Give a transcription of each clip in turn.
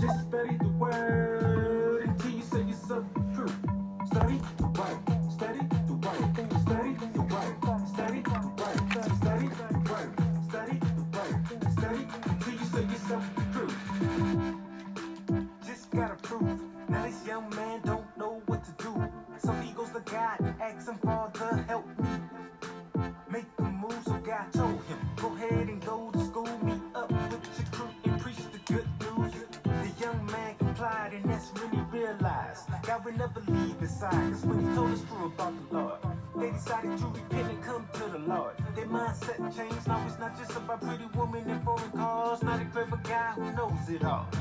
Just study the word it all.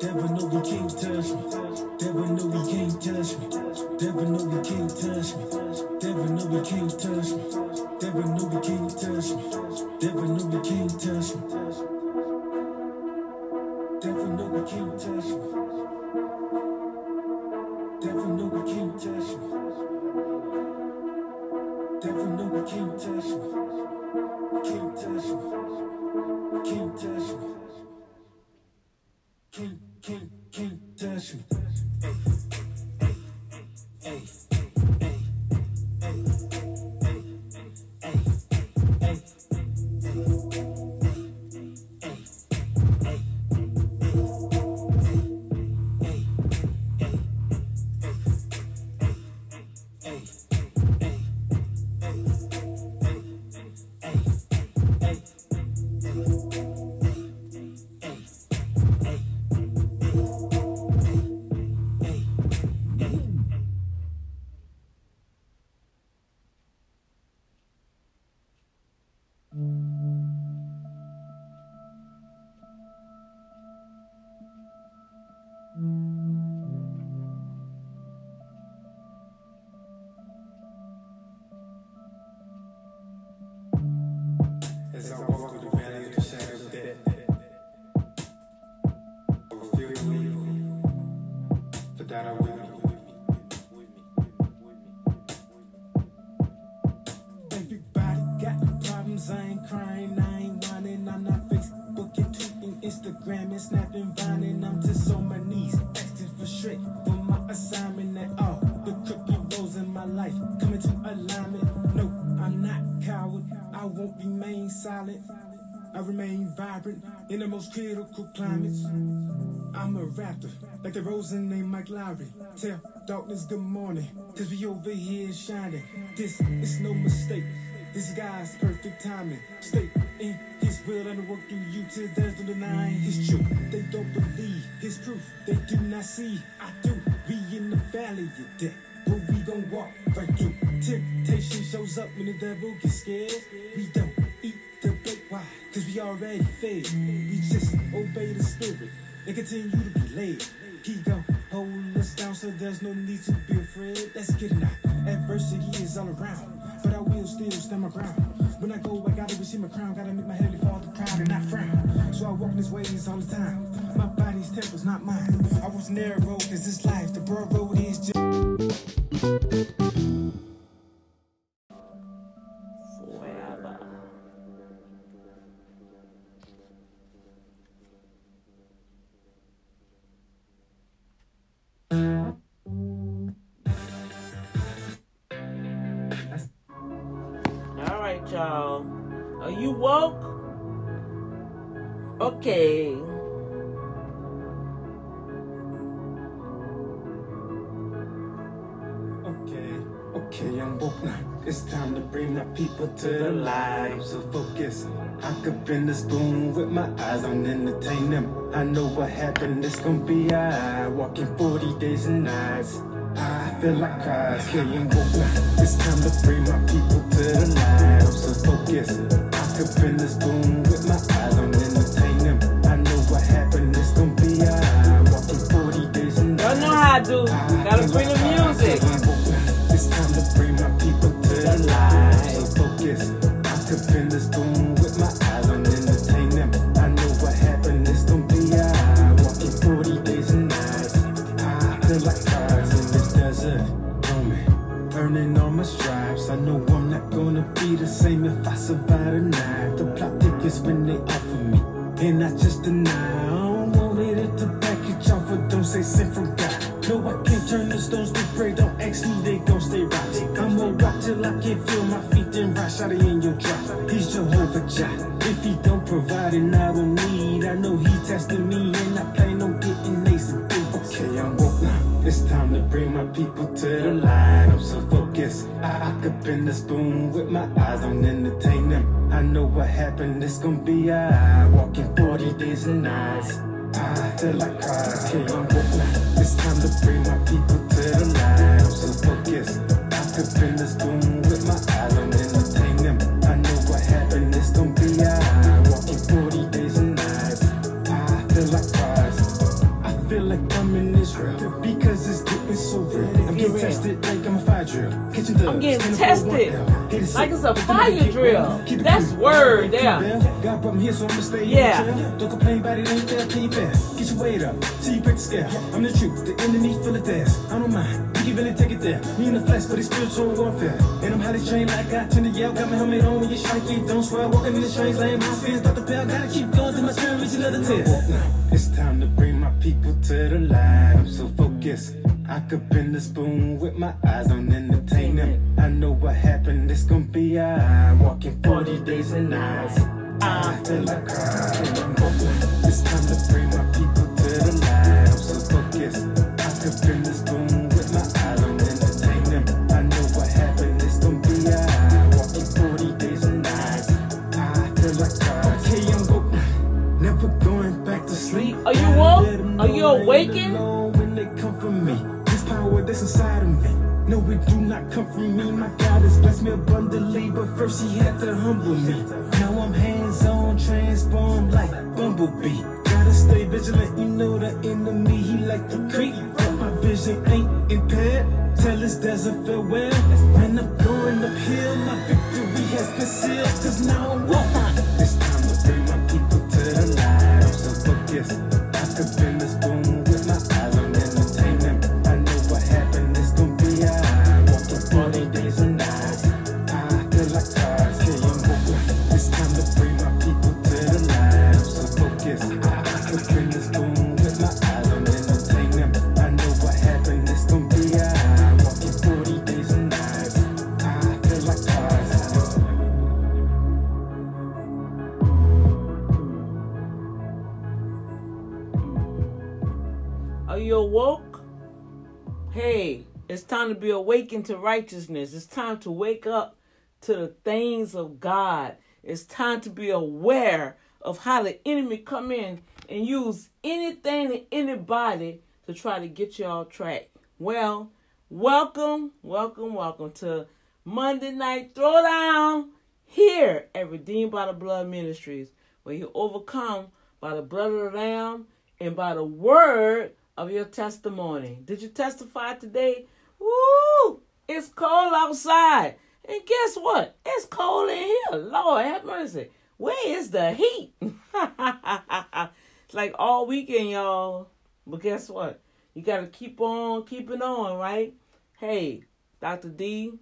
Never know you can't touch me. Never know you can't touch me. Never know you can't touch me. Never know you can't touch me. Never know you can't touch me. Never know you can't touch me. Instagram snapping, vine, I'm just on my knees, asking for straight for my assignment at all. The crooked roads in my life coming to alignment. No, I'm not coward. I won't remain silent. I remain vibrant in the most critical climates. I'm a rapper, like the rose named Mike Lowry. Tell darkness good morning, cause we over here shining. This is no mistake. This guy's perfect timing. Stay in his will and work through you till there's no denying his truth. They don't believe his proof. They do not see. I do. We in the valley of death. But we gon' walk right through. Temptation shows up when the devil gets scared. We don't eat the bait. Why? Cause we already fed. We just obey the spirit and continue to be led. He gon' hold us down so there's no need to be afraid. Let's get it out. Adversity is all around but I will still stand my ground. When I go, I gotta receive my crown, gotta make my heavenly father proud and not frown. So I walk in his ways all the time. My body's temple's not mine. I was narrow cause this life, the broad road is just. Right, y'all. Are you woke? Okay. Okay, okay, I'm woke now. It's time to bring my people to the light. I'm so focused. I could bend the spoon with my eyes on entertain them. I know what happened, it's gonna be I walking 40 days and nights. I feel like I'm woke now. It's time to bring my people to the light. I'm so focused. I could bend the spoon with my eyes on entertain them. I know what happened, it's gonna be I walking 40 days and. Y'all know how I do. Gotta bring the music. It's time to bring my people the same if I survive tonight. The plot thickens when they offer me, and I just deny. I don't want it to package off, but don't say sent from God. No, I can't turn the stones to pray, Don't ask me, they gon' stay right. I'm gonna rock till I can feel my feet then. Shot it in your drop. He's Jehovah Jah. My eyes on entertain them. I know what happened. It's gonna be I walking 40 days and nights. I feel like. Okay, I'm woke now. It's time to bring my people Highly trained like I tend to yell. Got my helmet on when you strike me, don't swear. Walking in the strange lane, my fears start to fail. Gotta keep going till my spirit reach another tear. It's time to bring my people to the light. I'm so focused. I could bend Gotta stay vigilant, you know the enemy, he like to creep. But my vision ain't impaired. Tell us there's a farewell. When I'm going uphill, my victory has been sealed. Cause now I'm walking. It's time to bring my people to the light. I'm so focused. I could bend the time to be awakened to righteousness. It's time to wake up to the things of God. It's time to be aware of how the enemy come in and use anything and anybody to try to get you off track. Well, welcome, welcome, welcome to Monday Night Throwdown here at Redeemed by the Blood Ministries, where you overcome by the blood of the Lamb and by the word of your testimony. Did you testify today? Woo! It's cold outside. And guess what? It's cold in here. Lord have mercy. Where is the heat? it's like all weekend, y'all. But guess what? You got to keep on keeping on, right? Hey, Dr. D,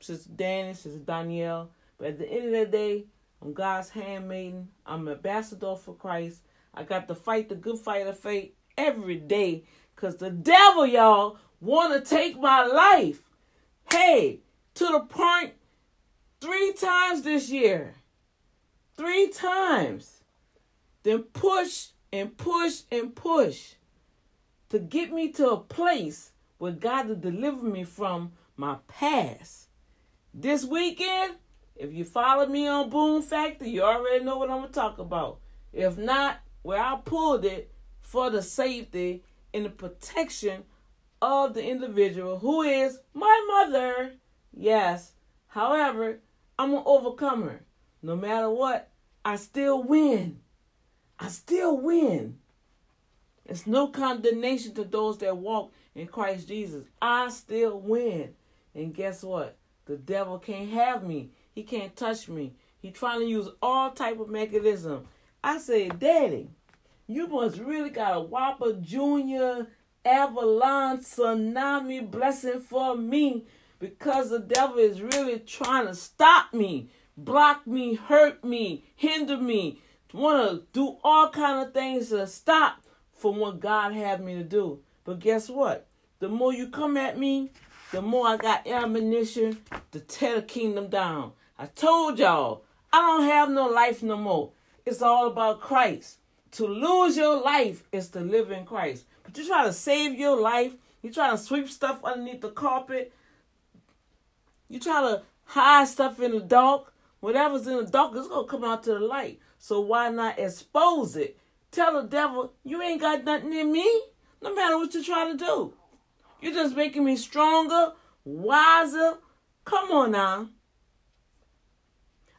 Sister Danny, Sister Danielle. But at the end of the day, I'm God's handmaiden. I'm an ambassador for Christ. I got to fight the good fight of faith every day because the devil, y'all, want to take my life. Hey, to the point three times this year. Three times. Then push and push and push to get me to a place where God to deliver me from my past. This weekend, if you follow me on Boom Factor, you already know what I'm to talk about. If not, where I pulled it for the safety and the protection of the individual who is my mother. Yes. However, I'm an overcomer. No matter what, I still win. I still win. It's no condemnation to those that walk in Christ Jesus. I still win. And guess what? The devil can't have me. He can't touch me. He trying to use all type of mechanism. I say, Daddy, you must really got a Whopper Junior Avalon tsunami blessing for me because the devil is really trying to stop me, block me, hurt me, hinder me, want to do all kind of things to stop from what God had me to do. But guess what? The more you come at me, the more I got ammunition to tear the kingdom down. I told y'all, I don't have no life no more. It's all about Christ. To lose your life is to live in Christ. But you try to save your life, you try to sweep stuff underneath the carpet, you try to hide stuff in the dark. Whatever's in the dark is gonna come out to the light. So why not expose it? Tell the devil, you ain't got nothing in me, no matter what you try to do. You're just making me stronger, wiser. Come on now.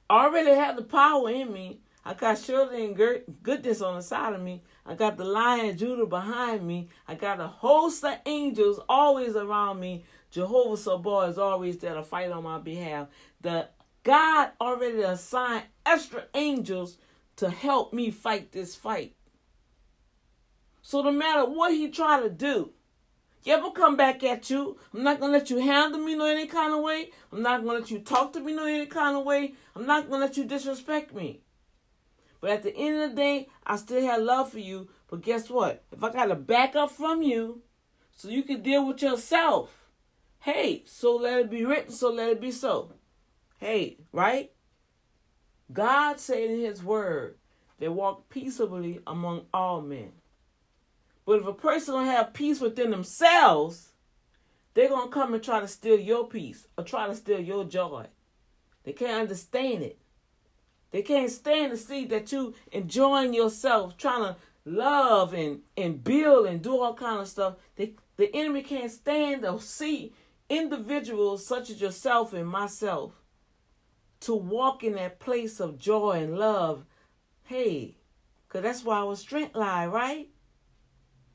I already have the power in me. I got surety and goodness on the side of me. I got the lion Judah behind me. I got a host of angels always around me. Jehovah Sabaoth is always there to fight on my behalf. The God already assigned extra angels to help me fight this fight. So no matter what he try to do, he ever come back at you. I'm not gonna let you handle me no any kind of way. I'm not gonna let you talk to me no any kind of way. I'm not gonna let you disrespect me. But at the end of the day, I still have love for you. But guess what? If I got to back up from you so you can deal with yourself, hey, so let it be written, so let it be so. Hey, right? God said in his word, they walk peaceably among all men. But if a person don't have peace within themselves, they're gonna come and try to steal your peace or try to steal your joy. They can't understand it. They can't stand to see that you enjoying yourself, trying to love and, and build and do all kind of stuff. They, the enemy can't stand to see individuals such as yourself and myself to walk in that place of joy and love. Hey, because that's why our strength lie, right?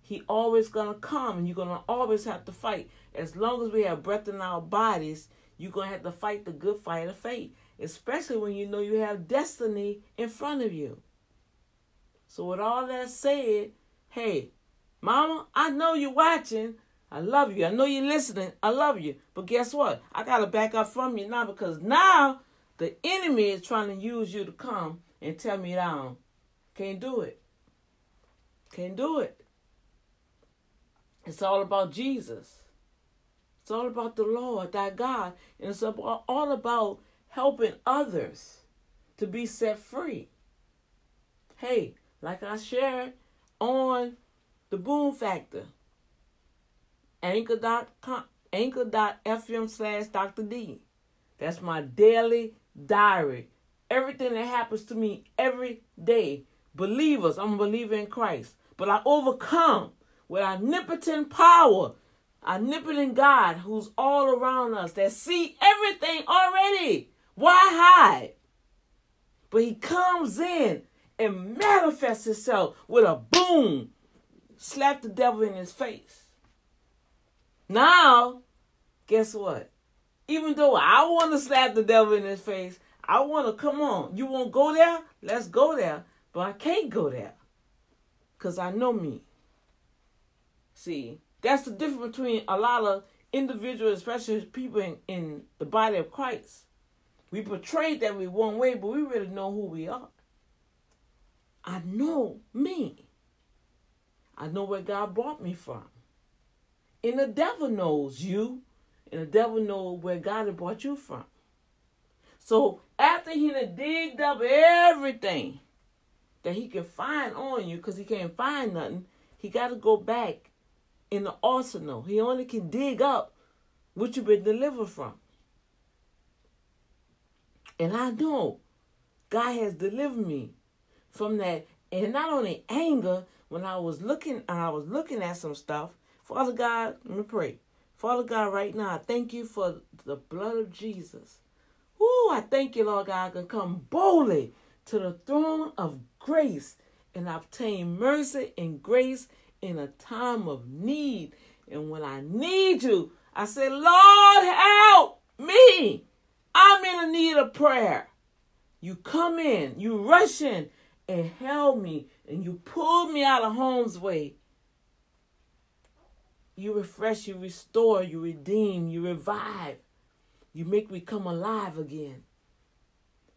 He always gonna come and you're gonna always have to fight. As long as we have breath in our bodies, you're gonna have to fight the good fight of faith especially when you know you have destiny in front of you. So, with all that said, hey, mama, I know you're watching. I love you. I know you're listening. I love you. But guess what? I got to back up from you now because now the enemy is trying to use you to come and tear me down. Can't do it. Can't do it. It's all about Jesus. It's all about the Lord, thy God. And it's all about helping others to be set free. Hey, like I shared on the Boom Factor, Anchor.com, anchor.fm slash Dr. D. That's my daily diary. Everything that happens to me every day. Believers, I'm a believer in Christ. But I overcome with omnipotent power, omnipotent God who's all around us that see everything already. Why hide? But he comes in and manifests himself with a boom, slap the devil in his face. Now, guess what? Even though I want to slap the devil in his face, I want to come on. You won't go there? Let's go there. But I can't go there because I know me. See, that's the difference between a lot of individuals, especially people in, in the body of Christ. We portray that we one way, but we really know who we are. I know me. I know where God brought me from. And the devil knows you, and the devil knows where God has brought you from. So after he done digged up everything that he can find on you, because he can't find nothing, he got to go back in the arsenal. He only can dig up what you've been delivered from. And I know God has delivered me from that. And not only anger, when I was looking, I was looking at some stuff. Father God, let me pray. Father God, right now, I thank you for the blood of Jesus. Ooh, I thank you, Lord God, I can come boldly to the throne of grace and obtain mercy and grace in a time of need. And when I need you, I say, Lord, help me. I'm in a need of prayer. You come in, you rush in and held me, and you pulled me out of harm's way. You refresh, you restore, you redeem, you revive. You make me come alive again.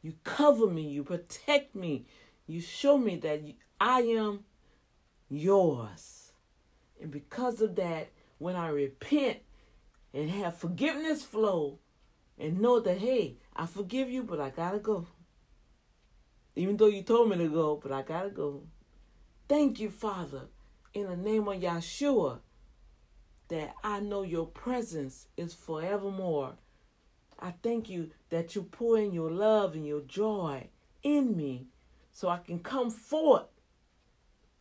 You cover me, you protect me, you show me that I am yours. And because of that, when I repent and have forgiveness flow, and know that, hey, I forgive you, but I gotta go. Even though you told me to go, but I gotta go. Thank you, Father, in the name of Yeshua, that I know your presence is forevermore. I thank you that you pour in your love and your joy in me so I can come forth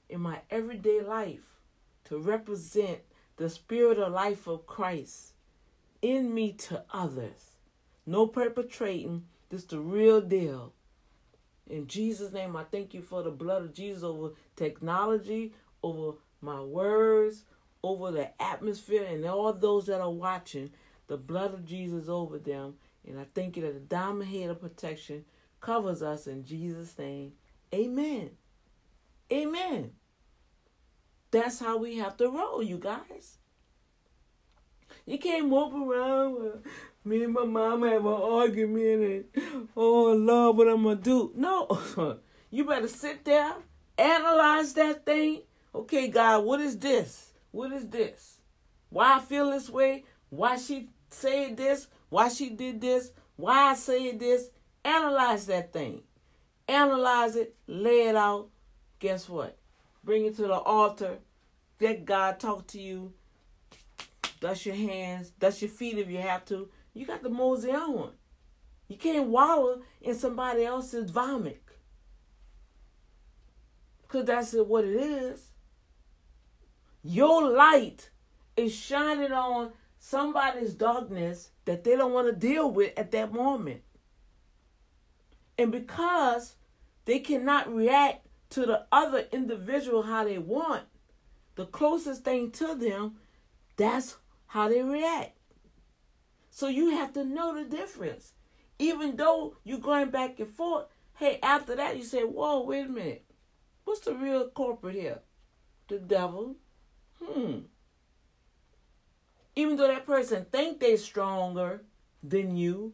in my everyday life to represent the spirit of life of Christ in me to others. No perpetrating. This the real deal. In Jesus' name, I thank you for the blood of Jesus over technology, over my words, over the atmosphere, and all those that are watching. The blood of Jesus over them. And I thank you that the diamond head of protection covers us in Jesus' name. Amen. Amen. That's how we have to roll, you guys. You can't mope around me and my mama have an argument and oh Lord, what I'm gonna do? No, you better sit there, analyze that thing. Okay, God, what is this? What is this? Why I feel this way? Why she said this? Why she did this? Why I said this? Analyze that thing. Analyze it, lay it out. Guess what? Bring it to the altar. Let God talk to you. Dust your hands, dust your feet if you have to you got the mosey on. You can't wallow in somebody else's vomit. Because that's what it is. Your light is shining on somebody's darkness that they don't want to deal with at that moment. And because they cannot react to the other individual how they want, the closest thing to them, that's how they react. So you have to know the difference. Even though you're going back and forth, hey, after that you say, whoa, wait a minute. What's the real corporate here? The devil. Hmm. Even though that person think they're stronger than you,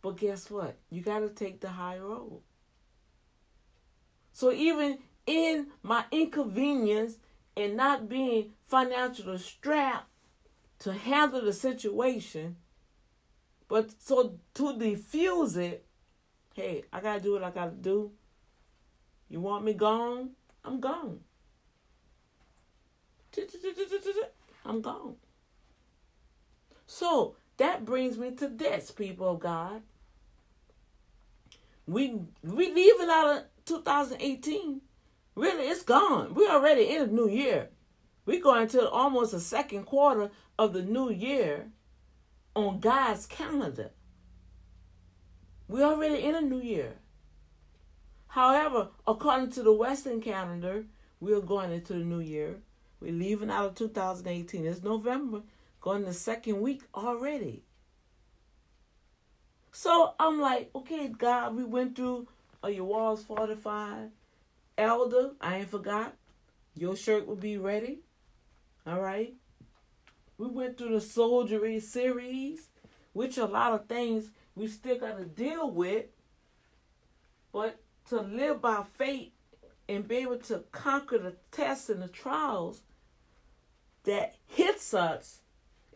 but guess what? You got to take the high road. So even in my inconvenience and not being financially strapped to handle the situation, but so to diffuse it, hey, I gotta do what I gotta do. You want me gone? I'm gone. I'm gone. So that brings me to this, people of God. We we leaving out of 2018. Really, it's gone. We're already in a new year. We're going to almost the second quarter of the new year on God's calendar. We're already in a new year. However, according to the Western calendar, we're going into the new year. We're leaving out of 2018. It's November, going the second week already. So I'm like, okay, God, we went through Are Your Walls Fortified? Elder, I ain't forgot. Your shirt will be ready. All right. We went through the soldiery series, which a lot of things we still got to deal with. But to live by faith and be able to conquer the tests and the trials that hits us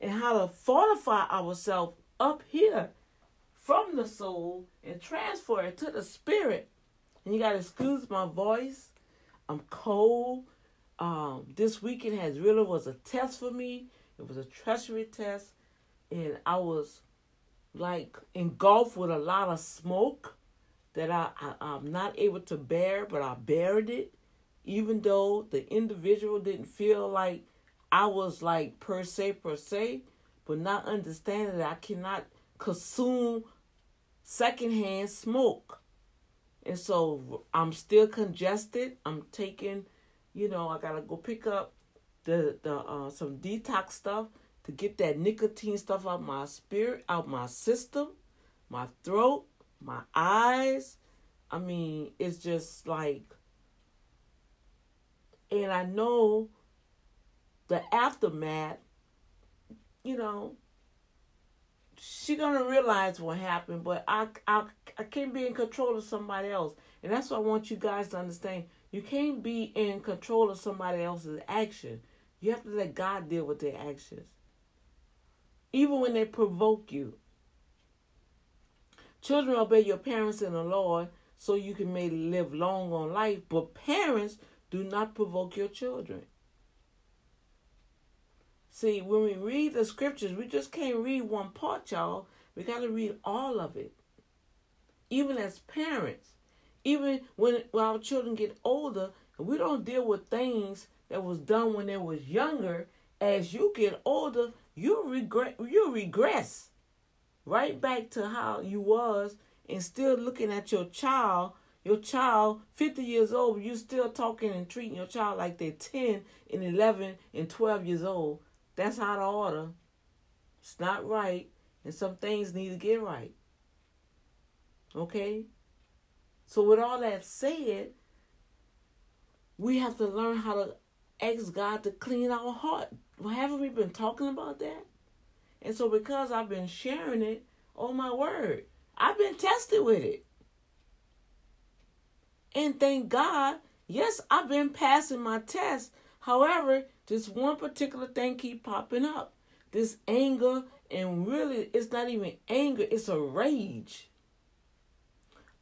and how to fortify ourselves up here from the soul and transfer it to the spirit. And you got to excuse my voice. I'm cold. Um, this weekend has really was a test for me. It was a treachery test, and I was like engulfed with a lot of smoke that I, I am not able to bear, but I bared it, even though the individual didn't feel like I was like per se per se, but not understanding that I cannot consume secondhand smoke. And so I'm still congested. I'm taking, you know, I gotta go pick up the the uh, some detox stuff to get that nicotine stuff out my spirit, out my system, my throat, my eyes. I mean, it's just like, and I know the aftermath. You know, she gonna realize what happened, but I I I can't be in control of somebody else, and that's what I want you guys to understand. You can't be in control of somebody else's action. You have to let God deal with their actions. Even when they provoke you. Children obey your parents in the Lord so you can may live long on life, but parents do not provoke your children. See, when we read the scriptures, we just can't read one part, y'all. We got to read all of it. Even as parents, even when, when our children get older, we don't deal with things that was done when they was younger, as you get older, you regret you regress right back to how you was and still looking at your child. Your child 50 years old you still talking and treating your child like they're 10 and 11 and 12 years old. That's out of order. It's not right and some things need to get right. Okay? So with all that said we have to learn how to ask God to clean our heart. Well, haven't we been talking about that? And so because I've been sharing it, oh my word, I've been tested with it. And thank God, yes, I've been passing my test. However, this one particular thing keep popping up. This anger, and really it's not even anger, it's a rage.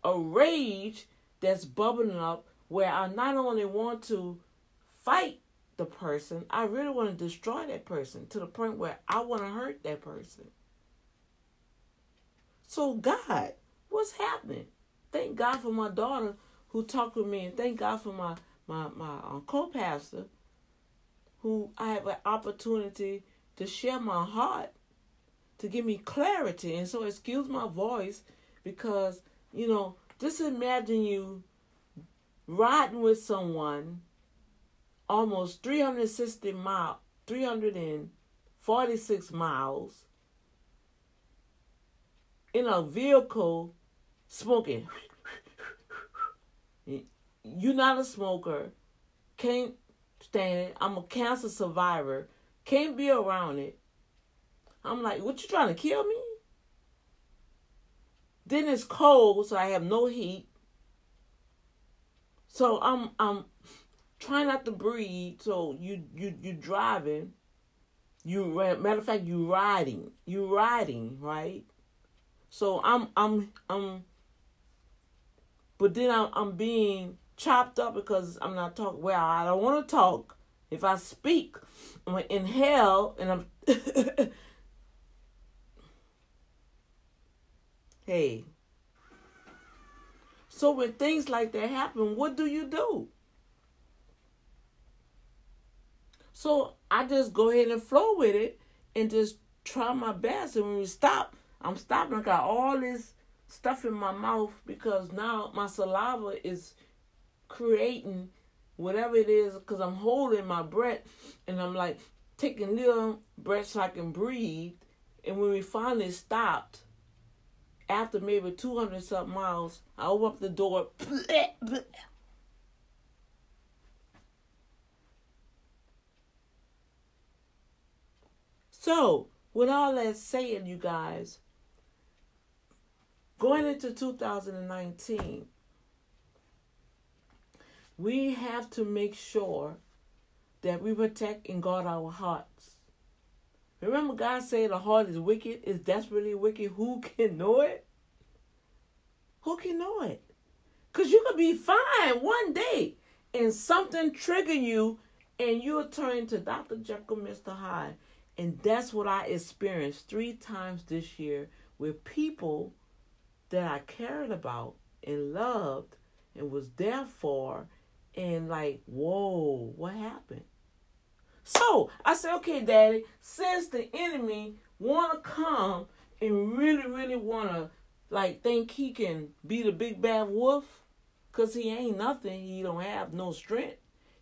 A rage that's bubbling up where I not only want to fight the person. I really want to destroy that person to the point where I want to hurt that person. So, God, what's happening? Thank God for my daughter who talked with me, and thank God for my my my uh, co-pastor who I have an opportunity to share my heart to give me clarity. And so, excuse my voice because you know, just imagine you riding with someone almost 360 mile 346 miles in a vehicle smoking. You're not a smoker. Can't stand it. I'm a cancer survivor. Can't be around it. I'm like what you trying to kill me? Then it's cold so i have no heat. So i'm i'm try not to breathe. So you you you driving. You matter of fact, you riding. You riding right. So I'm I'm I'm. But then I'm I'm being chopped up because I'm not talking. Well, I don't want to talk. If I speak, I'm gonna inhale and I'm. Hey. So when things like that happen, what do you do? So I just go ahead and flow with it and just try my best. And when we stop, I'm stopping. I got all this stuff in my mouth because now my saliva is creating whatever it is because I'm holding my breath and I'm like taking little breaths so I can breathe. And when we finally stopped, after maybe 200 something miles, I open up the door. So, with all that said, you guys, going into 2019, we have to make sure that we protect and guard our hearts. Remember, God said the heart is wicked, is desperately wicked. Who can know it? Who can know it? Because you could be fine one day and something trigger you and you'll turn to Dr. Jekyll, Mr. Hyde. And that's what I experienced three times this year with people that I cared about and loved and was there for and like, whoa, what happened? So I said, okay, daddy, since the enemy wanna come and really, really wanna like think he can be the big bad wolf, cause he ain't nothing, he don't have no strength.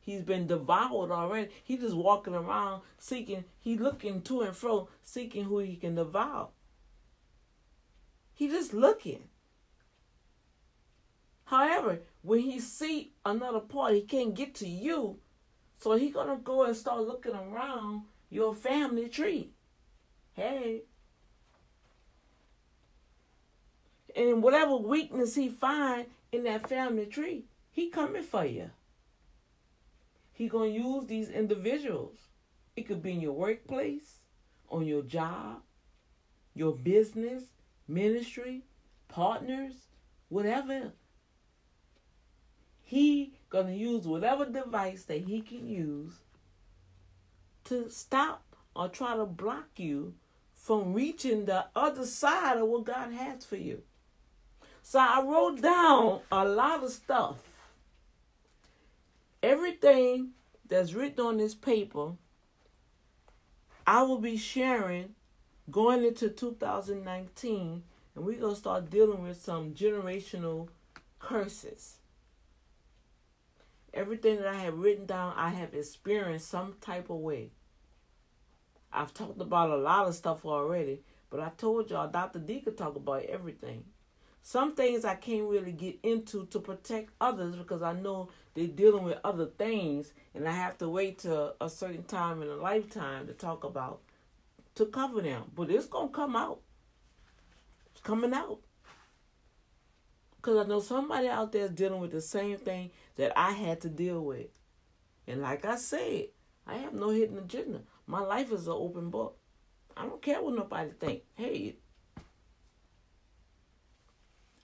He's been devoured already. He just walking around seeking, he looking to and fro, seeking who he can devour. He just looking. However, when he see another part, he can't get to you, so he gonna go and start looking around your family tree. Hey. And whatever weakness he find in that family tree, he coming for you. He gonna use these individuals. It could be in your workplace, on your job, your business, ministry, partners, whatever. He gonna use whatever device that he can use to stop or try to block you from reaching the other side of what God has for you. So I wrote down a lot of stuff everything that's written on this paper, I will be sharing going into 2019, and we're going to start dealing with some generational curses. Everything that I have written down, I have experienced some type of way. I've talked about a lot of stuff already, but I told y'all Dr. D could talk about everything. Some things I can't really get into to protect others because I know they're dealing with other things and I have to wait to a certain time in a lifetime to talk about to cover them. But it's gonna come out. It's coming out. Cause I know somebody out there is dealing with the same thing that I had to deal with. And like I said, I have no hidden agenda. My life is an open book. I don't care what nobody think. Hey,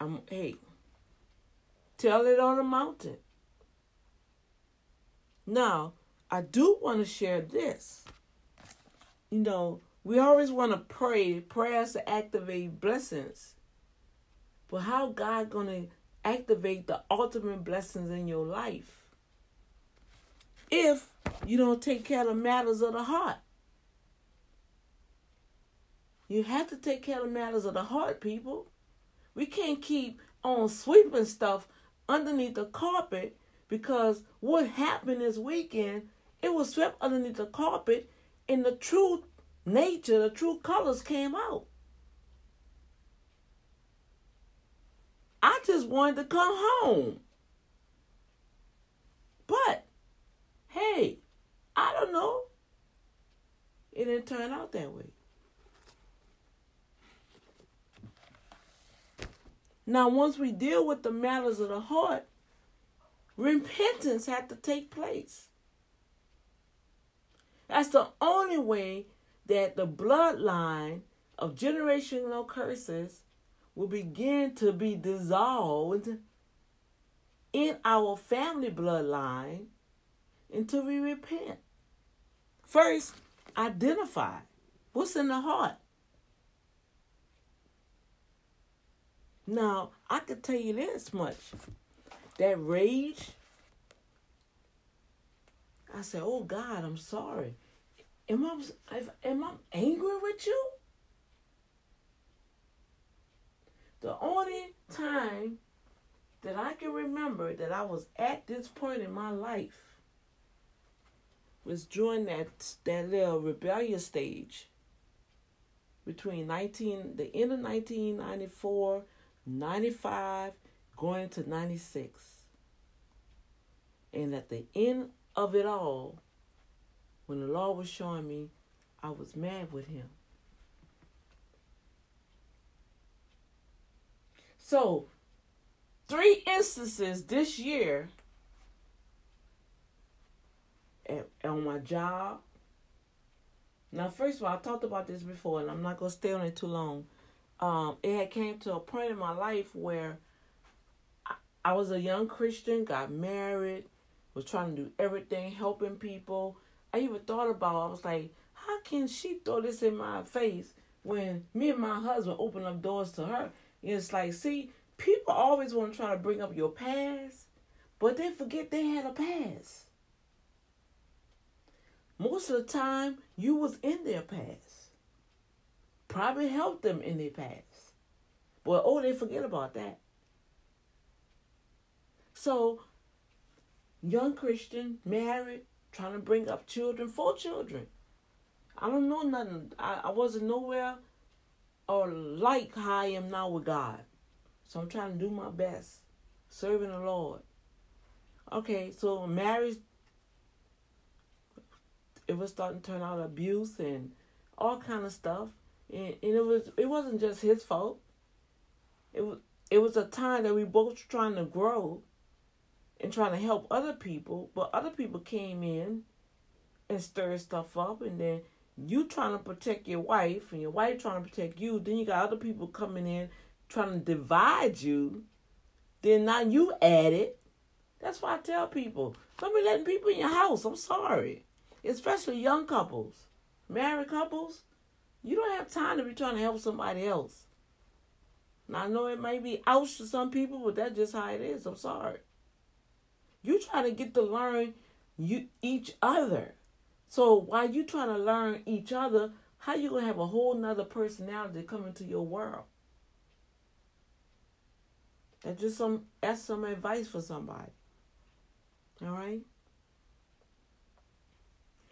I'm hey, tell it on the mountain. Now, I do want to share this. You know, we always want to pray, prayers to activate blessings. But how God gonna activate the ultimate blessings in your life if you don't take care of matters of the heart? You have to take care of matters of the heart, people. We can't keep on sweeping stuff underneath the carpet because what happened this weekend, it was swept underneath the carpet and the true nature, the true colors came out. I just wanted to come home. But, hey, I don't know. It didn't turn out that way. Now, once we deal with the matters of the heart, repentance had to take place. That's the only way that the bloodline of generational curses will begin to be dissolved in our family bloodline until we repent. First, identify what's in the heart. Now, I could tell you this much. That rage, I said, Oh God, I'm sorry. Am I, am I angry with you? The only time that I can remember that I was at this point in my life was during that that little rebellious stage between 19 the end of 1994 95 going to 96 and at the end of it all when the lord was showing me i was mad with him so three instances this year at, on my job. Now, first of all, I talked about this before, and I'm not gonna stay on it too long. Um, it had came to a point in my life where I, I was a young Christian, got married, was trying to do everything, helping people. I even thought about, I was like, how can she throw this in my face when me and my husband open up doors to her? And it's like, see, people always want to try to bring up your past, but they forget they had a past. Most of the time, you was in their past. Probably helped them in their past. But oh, they forget about that. So, young Christian, married, trying to bring up children, four children. I don't know nothing. I, I wasn't nowhere or like how I am now with God. So I'm trying to do my best, serving the Lord. Okay, so marriage it was starting to turn out abuse and all kind of stuff. And, and it was it wasn't just his fault. It was it was a time that we both trying to grow and trying to help other people, but other people came in and stirred stuff up and then you trying to protect your wife and your wife trying to protect you, then you got other people coming in trying to divide you. Then now you add it. That's why I tell people, don't be letting people in your house. I'm sorry especially young couples, married couples, you don't have time to be trying to help somebody else. Now, I know it may be ouch to some people, but that's just how it is. I'm sorry. You try to get to learn you each other. So while you trying to learn each other, how you gonna have a whole nother personality come into your world? That's just some that's some advice for somebody. All right.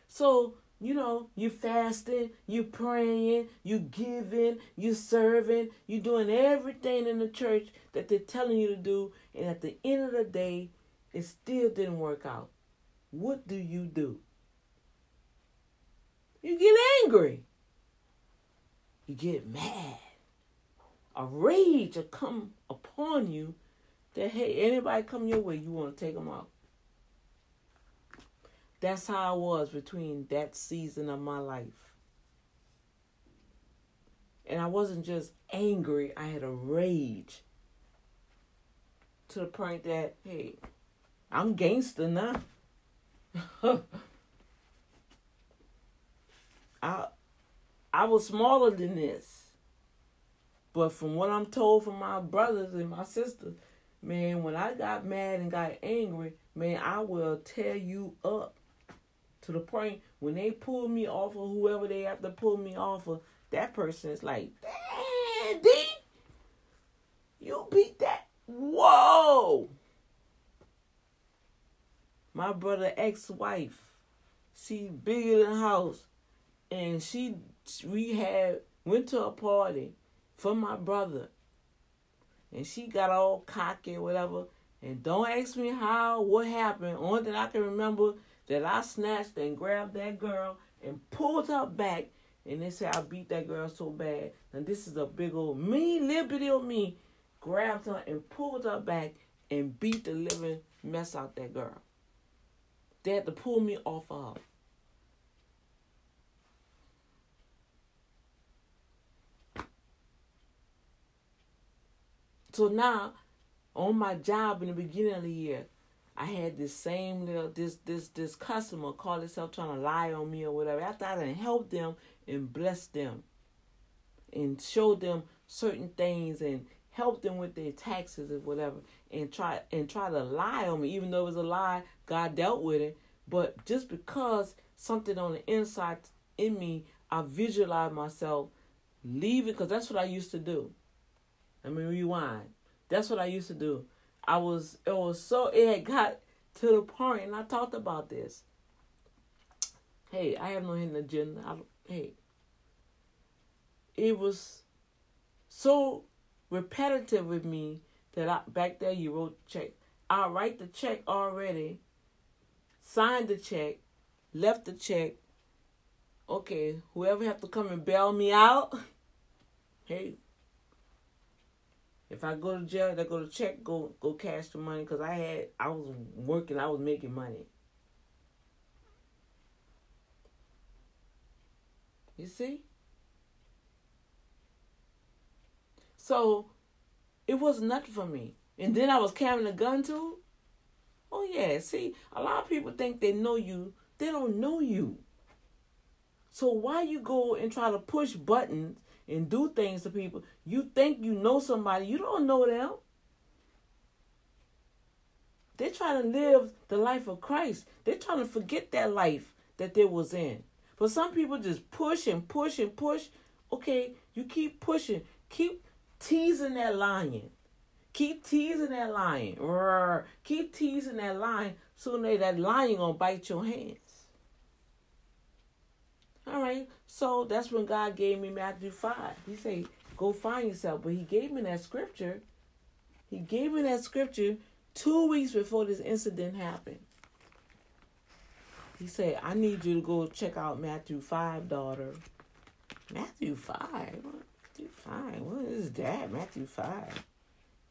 So, you know, you fasting, you praying, you giving, you serving, you doing everything in the church that they're telling you to do, and at the end of the day, it still didn't work out. What do you do? You get angry. You get mad. A rage will come upon you that, hey, anybody come your way, you want to take them out. That's how I was between that season of my life. And I wasn't just angry, I had a rage. To the point that, hey, I'm gangster now. I I was smaller than this. But from what I'm told from my brothers and my sisters, man, when I got mad and got angry, man, I will tear you up to the point when they pull me off of whoever they have to pull me off of, that person is like, damn, you beat that. Whoa. My brother ex-wife, she bigger than house, and she we had went to a party for my brother, and she got all cocky or whatever. And don't ask me how, what happened. Only thing I can remember that I snatched and grabbed that girl and pulled her back. And they said I beat that girl so bad. And this is a big old me, liberty of me, grabbed her and pulled her back and beat the living mess out that girl. They had to pull me off of. So now, on my job in the beginning of the year, I had this same little this this this customer call himself trying to lie on me or whatever. After I didn't help them and bless them and show them certain things and help them with their taxes or whatever and try and try to lie on me even though it was a lie god dealt with it. But just because something on the inside in me i visualize myself leaving because that's what i used to do. Let me rewind. That's what i used to do. I was it was so it had got to the point and i talked about this. Hey i have no hidden agenda. I, hey. It was so repetitive with me that I back there you wrote the check. I write the check already, signed the check, left the check. Okay, whoever have to come and bail me out, hey. If I go to jail, they go to check, go go cash the money because I had I was working, I was making money. You see? So it was nothing for me. And then I was carrying a gun too. Oh yeah, see, a lot of people think they know you. They don't know you. So why you go and try to push buttons and do things to people? You think you know somebody, you don't know them. They're trying to live the life of Christ. They're trying to forget that life that they was in. But some people just push and push and push. Okay, you keep pushing. Keep teasing that lion. Keep teasing that lion. Roar. Keep teasing that lion. Sooner that lion gonna bite your hands. All right. So that's when God gave me Matthew 5. He said, go find yourself. But he gave me that scripture. He gave me that scripture two weeks before this incident happened. He said, I need you to go check out Matthew 5, daughter. Matthew 5? Matthew 5. What is that? Matthew 5.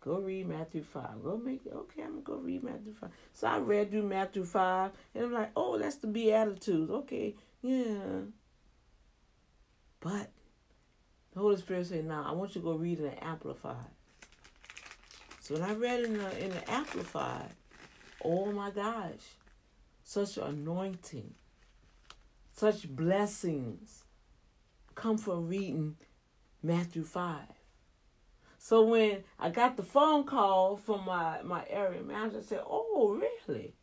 Go read Matthew 5. Go make. Okay, I'm going to go read Matthew 5. So I read through Matthew 5, and I'm like, oh, that's the Beatitudes. Okay, yeah. But the Holy Spirit said, now I want you to go read in the Amplified. So when I read in the, in the Amplified, oh my gosh, such anointing, such blessings come from reading Matthew 5. So when I got the phone call from my, my area manager, I said, Oh, really?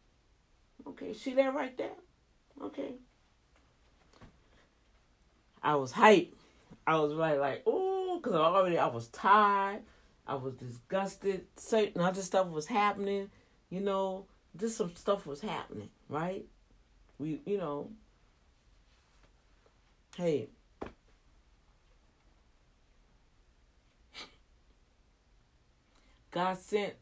Okay, see that right there? Okay. I was hyped. I was like, like, oh, because already I was tired. I was disgusted. Certain other stuff was happening. You know, just some stuff was happening, right? We, you know, hey, God sent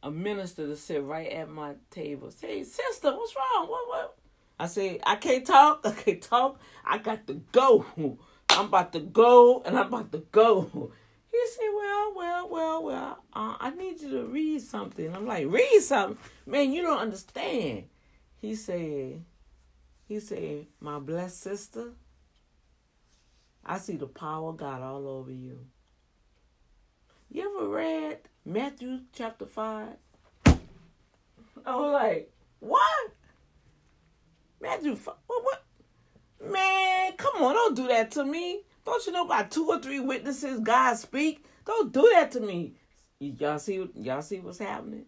a minister to sit right at my table. Say, sister, what's wrong? What what? I say, I can't talk. I can't talk. I got to go. I'm about to go, and I'm about to go. He said, well, well, well, well. Uh, I need you to read something. I'm like, read something, man. You don't understand. He said, he said, my blessed sister. I see the power of God all over you. You ever read Matthew chapter 5. I was like, what? Matthew 5? What, what? Man, come on, don't do that to me. Don't you know about two or three witnesses God speak? Don't do that to me. Y'all see y'all see what's happening?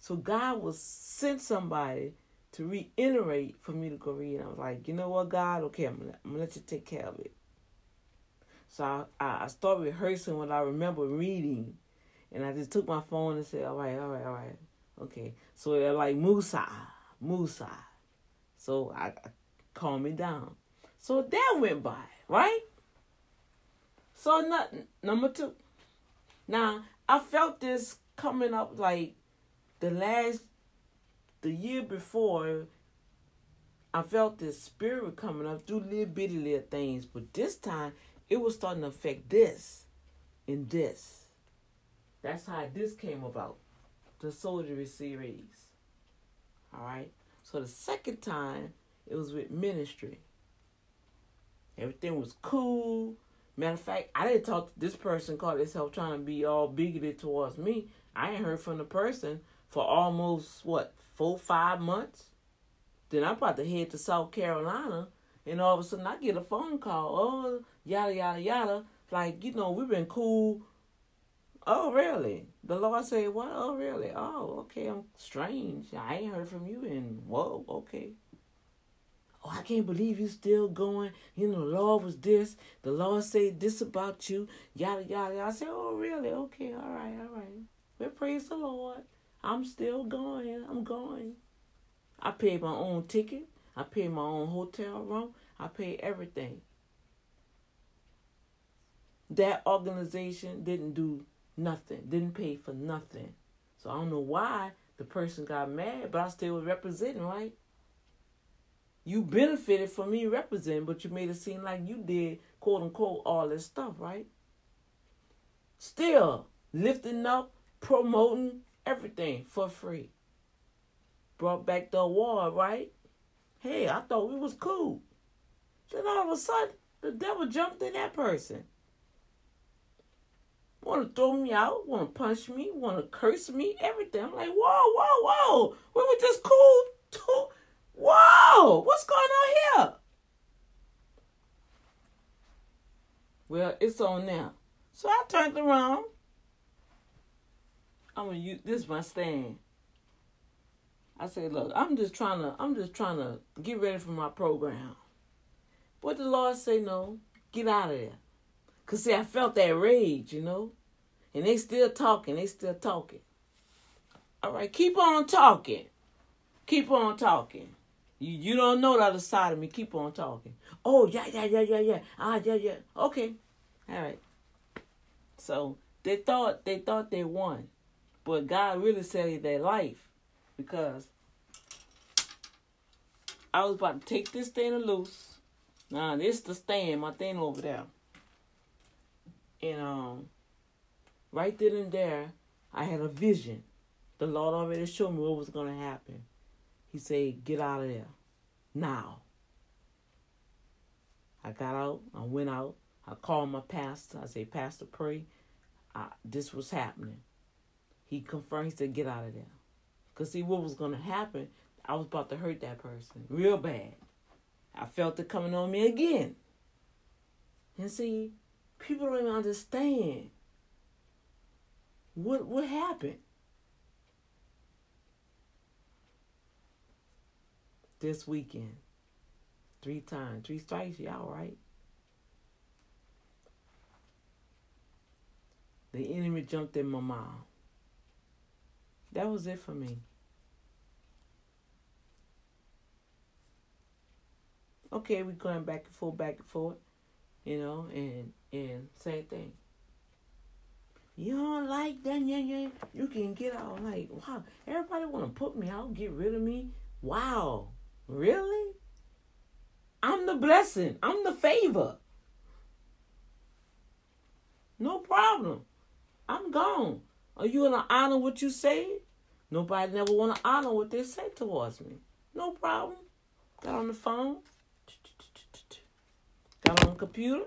So God will send somebody to reiterate for me to go read. I was like, you know what, God? Okay, I'm gonna, let you take care of it. So I, I, I started rehearsing what I remember reading and I just took my phone and said, all right, all right, all right. Okay. So they're like, Musa, Musa. So I, I calmed me down. So that went by, right? So nothing. Number two. Now, I felt this coming up like the last, the year before, I felt this spirit coming up through little bitty little things. But this time, it was starting to affect this and this. That's how this came about, the Soldiery series. All right. So the second time, it was with ministry. Everything was cool. Matter of fact, I didn't talk to this person called himself trying to be all bigoted towards me. I ain't heard from the person for almost what four, five months. Then I'm about to head to South Carolina, and all of a sudden I get a phone call. Oh, yada yada yada. Like you know, we've been cool Oh, really? The Lord said, What? oh, really? Oh, okay. I'm strange. I ain't heard from you and whoa, okay. Oh, I can't believe you still going. You know, the Lord was this. The Lord said this about you. Yada, yada. I said, Oh, really? Okay, all right, all right. Well, praise the Lord. I'm still going. I'm going. I paid my own ticket. I paid my own hotel room. I paid everything. That organization didn't do nothing, didn't pay for nothing. So I don't know why the person got mad, but I still was representing, right? You benefited from me representing, but you made it seem like you did, quote unquote, all this stuff, right? Still lifting up, promoting everything for free. Brought back the award, right? Hey, I thought we was cool. Then all of a sudden, the devil jumped in that person. Want to throw me out, want to punch me, want to curse me, everything. I'm like, whoa, whoa, whoa. We were just cool. Whoa, what's going on here? Well, it's on now. So I turned around. I'm gonna use this my stand. I said, look, I'm just trying to I'm just trying to get ready for my program. But the Lord say no, get out of there. Cause see, I felt that rage, you know. And they still talking, they still talking. All right, keep on talking. Keep on talking. You you don't know the other side of me. Keep on talking. Oh yeah yeah yeah yeah yeah. Ah yeah yeah. Okay. All right. So they thought they thought they won, but God really saved their life because I was about to take this thing loose. Now this the stand, my thing over there. And um right then and there, I had a vision. The Lord already showed me what was gonna happen. He said, Get out of there. Now. I got out, I went out, I called my pastor. I said, Pastor, pray. I, this was happening. He confirmed, he said, Get out of there. Because, see, what was going to happen, I was about to hurt that person real bad. I felt it coming on me again. And see, people don't even understand what what happened. This weekend. Three times. Three strikes, y'all right? The enemy jumped in my mouth. That was it for me. Okay, we're going back and forth, back and forth, you know, and and same thing. You don't like that, yeah, yeah. You can get out like, wow, everybody want to put me out, get rid of me. Wow, really? I'm the blessing. I'm the favor. No problem. I'm gone. Are you gonna honor what you say? Nobody never wanna honor what they say towards me. No problem. Got on the phone. Got on the computer.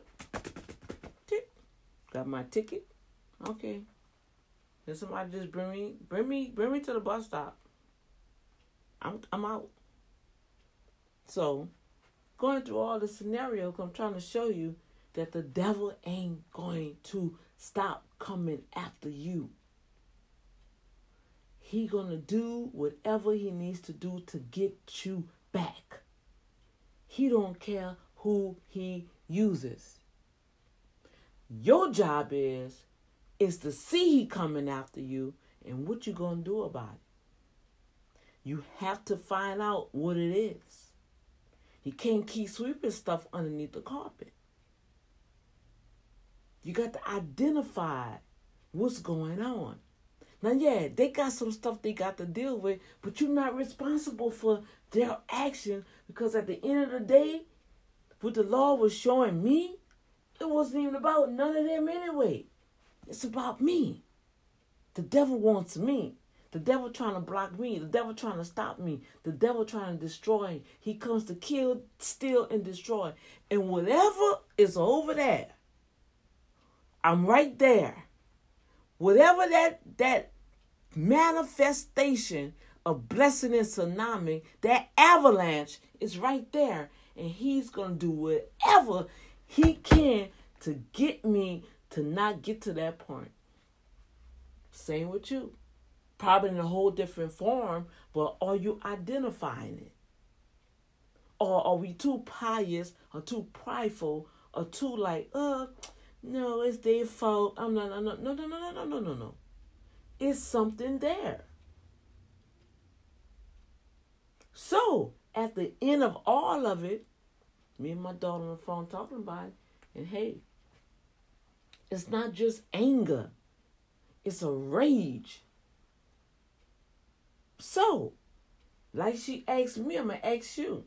Got my ticket. Okay. Then somebody just bring me bring me bring me to the bus stop. I'm I'm out. So going through all the scenarios, I'm trying to show you that the devil ain't going to stop coming after you. He gonna do whatever he needs to do to get you back. He don't care who he uses. Your job is is to see he coming after you and what you gonna do about it. You have to find out what it is. You can't keep sweeping stuff underneath the carpet. You got to identify what's going on. Now, yeah, they got some stuff they got to deal with, but you're not responsible for their action because at the end of the day, what the law was showing me, it wasn't even about none of them anyway. It's about me. The devil wants me. The devil trying to block me. The devil trying to stop me. The devil trying to destroy. He comes to kill, steal, and destroy. And whatever is over there, I'm right there. Whatever that that manifestation of blessing and tsunami, that avalanche is right there. And he's gonna do whatever he can to get me to not get to that point. Same with you. Probably in a whole different form, but are you identifying it? Or are we too pious or too prideful or too like, uh, no, it's their fault. I'm not, no, no, no, no, no, no, no, no. It's something there. So, at the end of all of it, me and my daughter on the phone talking about it, and hey, it's not just anger, it's a rage. So, like she asked me, I'm gonna ask you,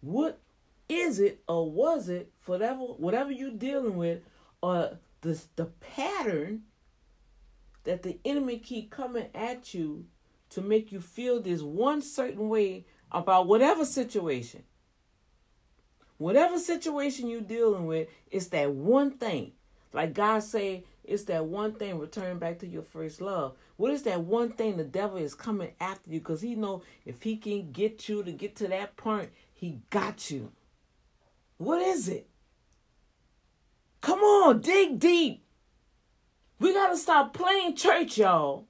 what is it or was it for whatever whatever you're dealing with or the the pattern that the enemy keep coming at you to make you feel this one certain way about whatever situation. Whatever situation you're dealing with, it's that one thing. Like God say, it's that one thing return back to your first love. What is that one thing the devil is coming after you? Because he know if he can get you to get to that point, he got you. What is it? Come on, dig deep. We got to stop playing church, y'all,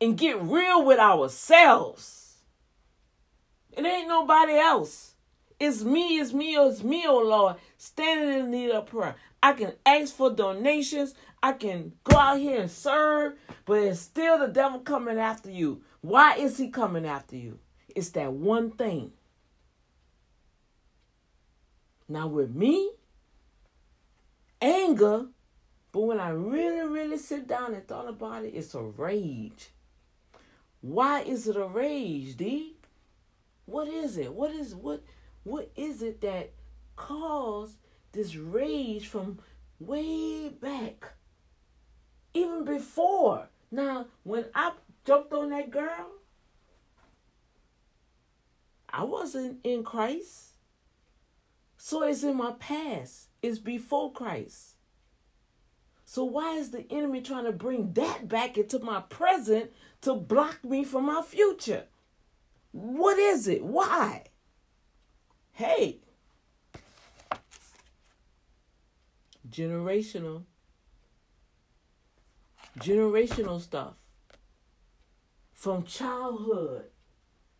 and get real with ourselves. It ain't nobody else. It's me, it's me, oh, it's me, oh Lord, standing in need of prayer. I can ask for donations. I can go out here and serve, but it's still the devil coming after you. Why is he coming after you? It's that one thing. Now, with me, anger, but when I really, really sit down and thought about it, it's a rage. Why is it a rage, D? What is it? What is what what is it that caused this rage from way back? Even before. Now, when I jumped on that girl, I wasn't in Christ. So it's in my past. It's before Christ. So why is the enemy trying to bring that back into my present to block me from my future? What is it? Why? Hey. Generational. Generational stuff. From childhood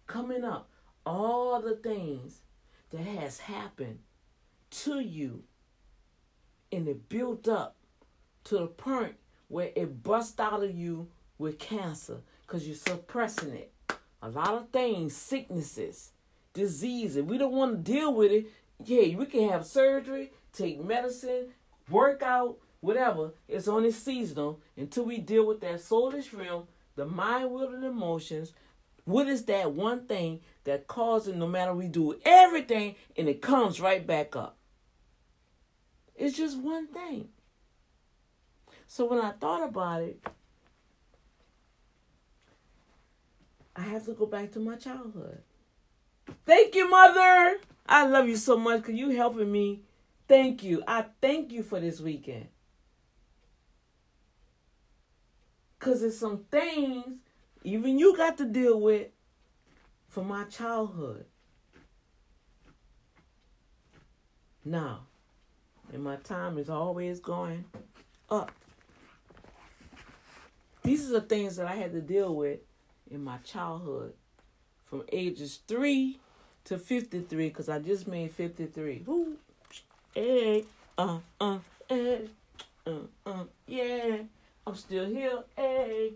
coming up, all the things that has happened to you and it built up to the point where it bust out of you with cancer because you're suppressing it. A lot of things, sicknesses, diseases. We don't want to deal with it. Yeah, we can have surgery, take medicine, work out, whatever. It's only seasonal until we deal with that soulish realm, the mind, will, and emotions. What is that one thing that causes no matter we do everything and it comes right back up? It's just one thing. So when I thought about it, I have to go back to my childhood. Thank you, mother. I love you so much because you helping me. Thank you. I thank you for this weekend. Because there's some things even you got to deal with from my childhood. Now, and my time is always going up. These are the things that I had to deal with in my childhood from ages 3 to 53 because I just made 53. Woo. Hey, uh, uh, hey, uh, uh, yeah. I'm still here. Hey.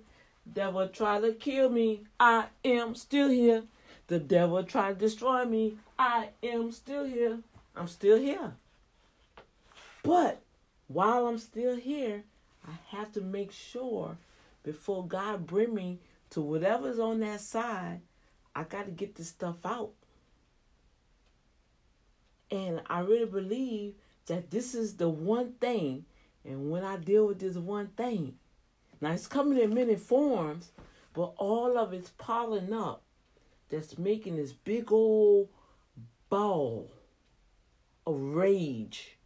Devil tried to kill me. I am still here. The devil tried to destroy me. I am still here. I'm still here. But while I'm still here, I have to make sure before God bring me to whatever's on that side, I got to get this stuff out. And I really believe that this is the one thing. And when I deal with this one thing, now it's coming in many forms, but all of it's piling up that's making this big old ball of rage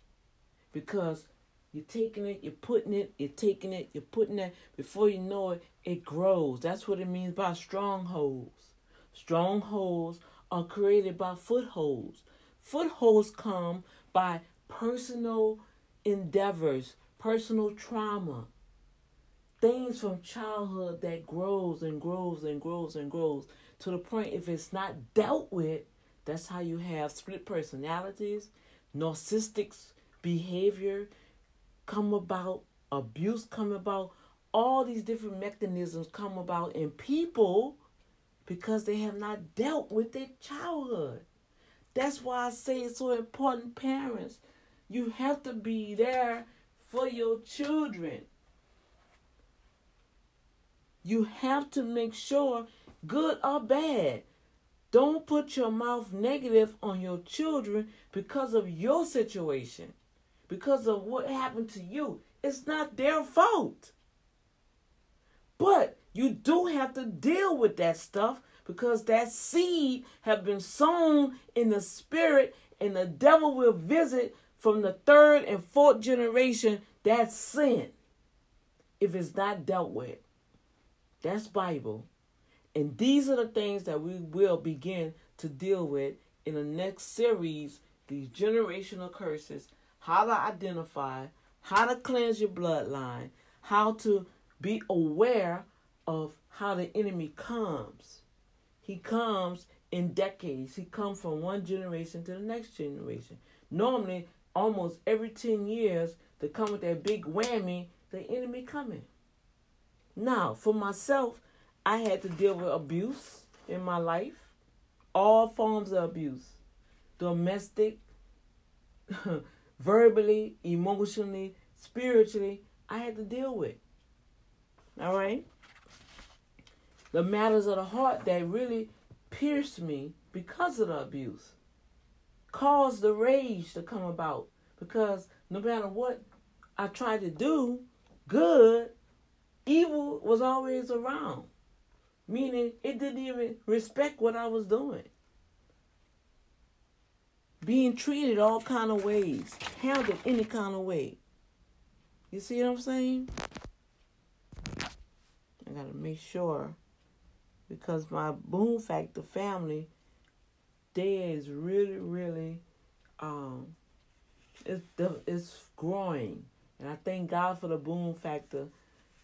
because you're taking it, you're putting it, you're taking it, you're putting it. Before you know it, it grows. That's what it means by strongholds. Strongholds are created by footholds. Footholds come by personal endeavors, personal trauma. things from childhood that grows and grows and grows and grows to the point if it's not dealt with, that's how you have split personalities, narcissistic behavior come about, abuse come about, all these different mechanisms come about in people because they have not dealt with their childhood. That's why I say it's so important, parents. You have to be there for your children. You have to make sure, good or bad, don't put your mouth negative on your children because of your situation, because of what happened to you. It's not their fault. But you do have to deal with that stuff because that seed have been sown in the spirit and the devil will visit from the third and fourth generation that sin if it's not dealt with. That's Bible. And these are the things that we will begin to deal with in the next series these generational curses, how to identify, how to cleanse your bloodline, how to be aware of how the enemy comes. He comes in decades. He comes from one generation to the next generation. Normally, almost every 10 years, they come with that big whammy, the enemy coming. Now, for myself, I had to deal with abuse in my life, all forms of abuse domestic, verbally, emotionally, spiritually. I had to deal with. All right? The matters of the heart that really pierced me because of the abuse caused the rage to come about because no matter what I tried to do good, evil was always around. Meaning it didn't even respect what I was doing. Being treated all kind of ways, handled any kind of way. You see what I'm saying? I gotta make sure because my boom factor family, there is really, really um it's it's growing. And I thank God for the boom factor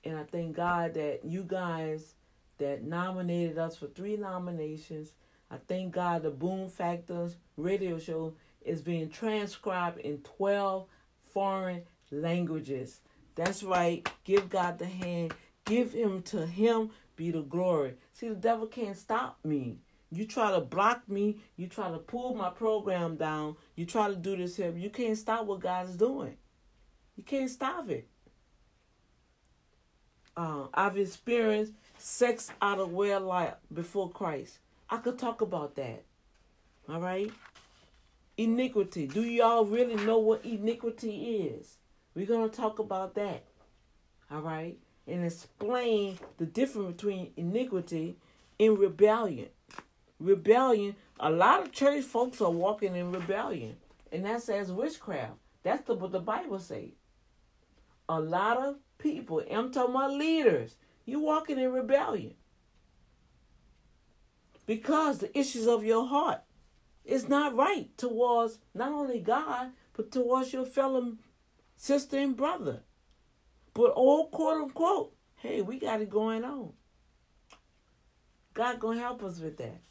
and I thank God that you guys that nominated us for three nominations. I thank God the Boom Factors radio show is being transcribed in 12 foreign languages. That's right. Give God the hand. Give him to him be the glory. See, the devil can't stop me. You try to block me, you try to pull my program down, you try to do this here. You can't stop what God's doing. You can't stop it uh, I've experienced sex out of wedlock before Christ. I could talk about that. All right? Iniquity. Do y'all really know what iniquity is? We're going to talk about that. All right? And explain the difference between iniquity and rebellion. Rebellion, a lot of church folks are walking in rebellion. And that says witchcraft. That's the, what the Bible says. A lot of people. I'm talking about leaders. you're walking in rebellion. Because the issues of your heart is not right towards not only God, but towards your fellow sister and brother. But all quote unquote, hey, we got it going on. God gonna help us with that.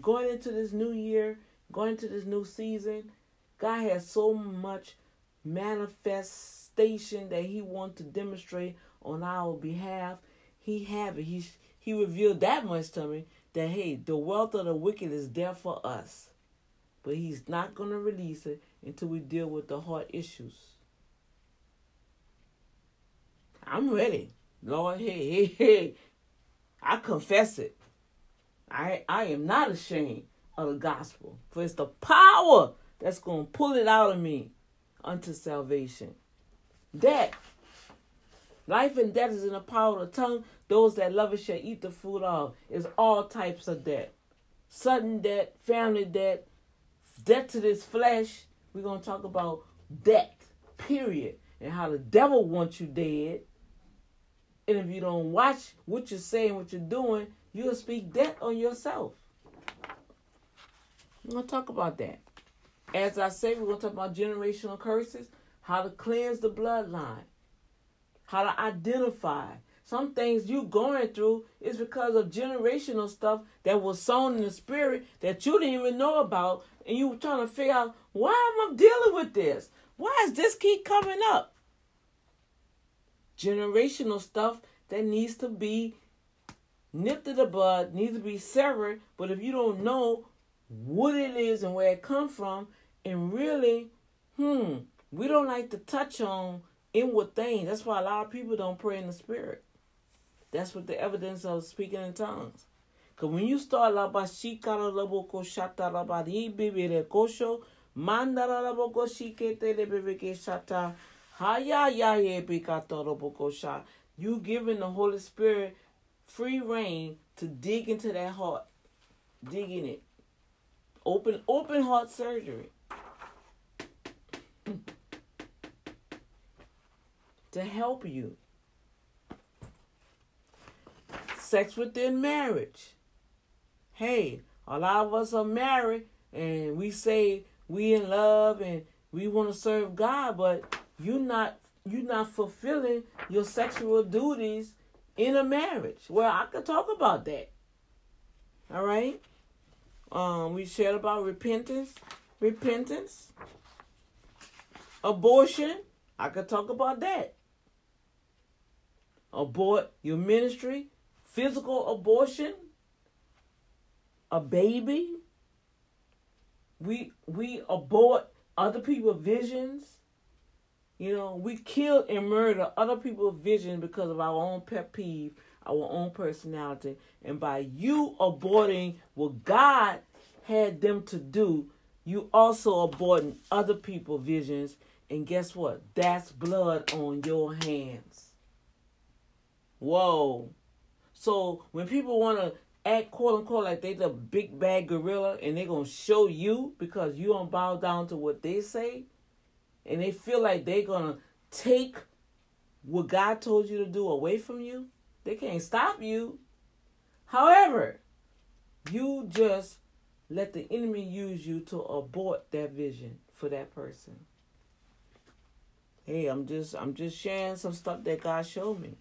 Going into this new year, going into this new season, God has so much manifestation that he wants to demonstrate on our behalf, he have it. He he revealed that much to me that hey, the wealth of the wicked is there for us, but he's not to release it until we deal with the heart issues. I'm ready, Lord. Hey, hey, hey! I confess it. I I am not ashamed of the gospel, for it's the power that's going to pull it out of me unto salvation. Death. Life and death is in the power of the tongue. Those that love it shall eat the fruit of. Is all types of death. Sudden death, family death, debt to this flesh. We're going to talk about debt, period. And how the devil wants you dead. And if you don't watch what you're saying, what you're doing, you'll speak death on yourself. We're going to talk about that. As I say, we're going to talk about generational curses how to cleanse the bloodline, how to identify. Some things you're going through is because of generational stuff that was sown in the spirit that you didn't even know about, and you were trying to figure out why am I dealing with this? Why does this keep coming up? Generational stuff that needs to be nipped to the bud, needs to be severed. But if you don't know what it is and where it come from, and really, hmm, we don't like to touch on inward things. That's why a lot of people don't pray in the spirit. That's what the evidence of speaking in tongues. Cause when you start la bashikara laboko shata labari bibire kosho mandara laboko shikete lebeke shata You giving the Holy Spirit free reign to dig into that heart, dig in it. Open open heart surgery. to help you. Sex within marriage. Hey, a lot of us are married and we say we in love and we want to serve God, but you not you not fulfilling your sexual duties in a marriage. Well, I could talk about that. All right. Um, we shared about repentance, repentance, abortion. I could talk about that abort your ministry, physical abortion, a baby. We we abort other people's visions. You know, we kill and murder other people's vision because of our own pet peeve, our own personality. And by you aborting what God had them to do, you also aborting other people's visions. And guess what? That's blood on your hands. Whoa. So when people want to act quote unquote like they the big bad gorilla and they're gonna show you because you don't bow down to what they say and they feel like they're gonna take what God told you to do away from you, they can't stop you. However, you just let the enemy use you to abort that vision for that person. Hey, I'm just I'm just sharing some stuff that God showed me.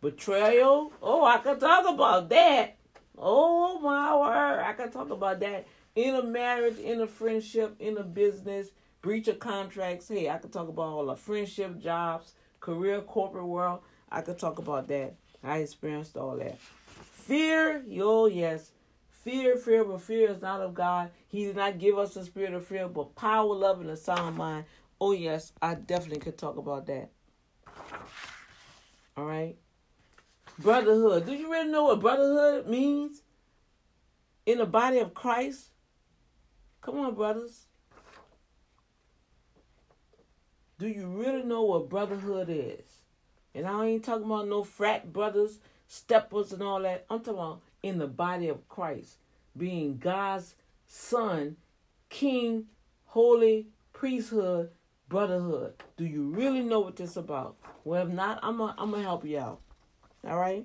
Betrayal. Oh, I could talk about that. Oh my word. I could talk about that. In a marriage, in a friendship, in a business, breach of contracts. Hey, I could talk about all the friendship, jobs, career, corporate world. I could talk about that. I experienced all that. Fear, yo, yes. Fear, fear, but fear is not of God. He did not give us a spirit of fear, but power, love, and a sound mind. Oh, yes, I definitely could talk about that. All right brotherhood. Do you really know what brotherhood means in the body of Christ? Come on, brothers. Do you really know what brotherhood is? And I ain't talking about no frat brothers, steppers, and all that. I'm talking about in the body of Christ, being God's son, king, holy priesthood, brotherhood. Do you really know what this about? Well, if not, I'm gonna I'm gonna help you out. All right?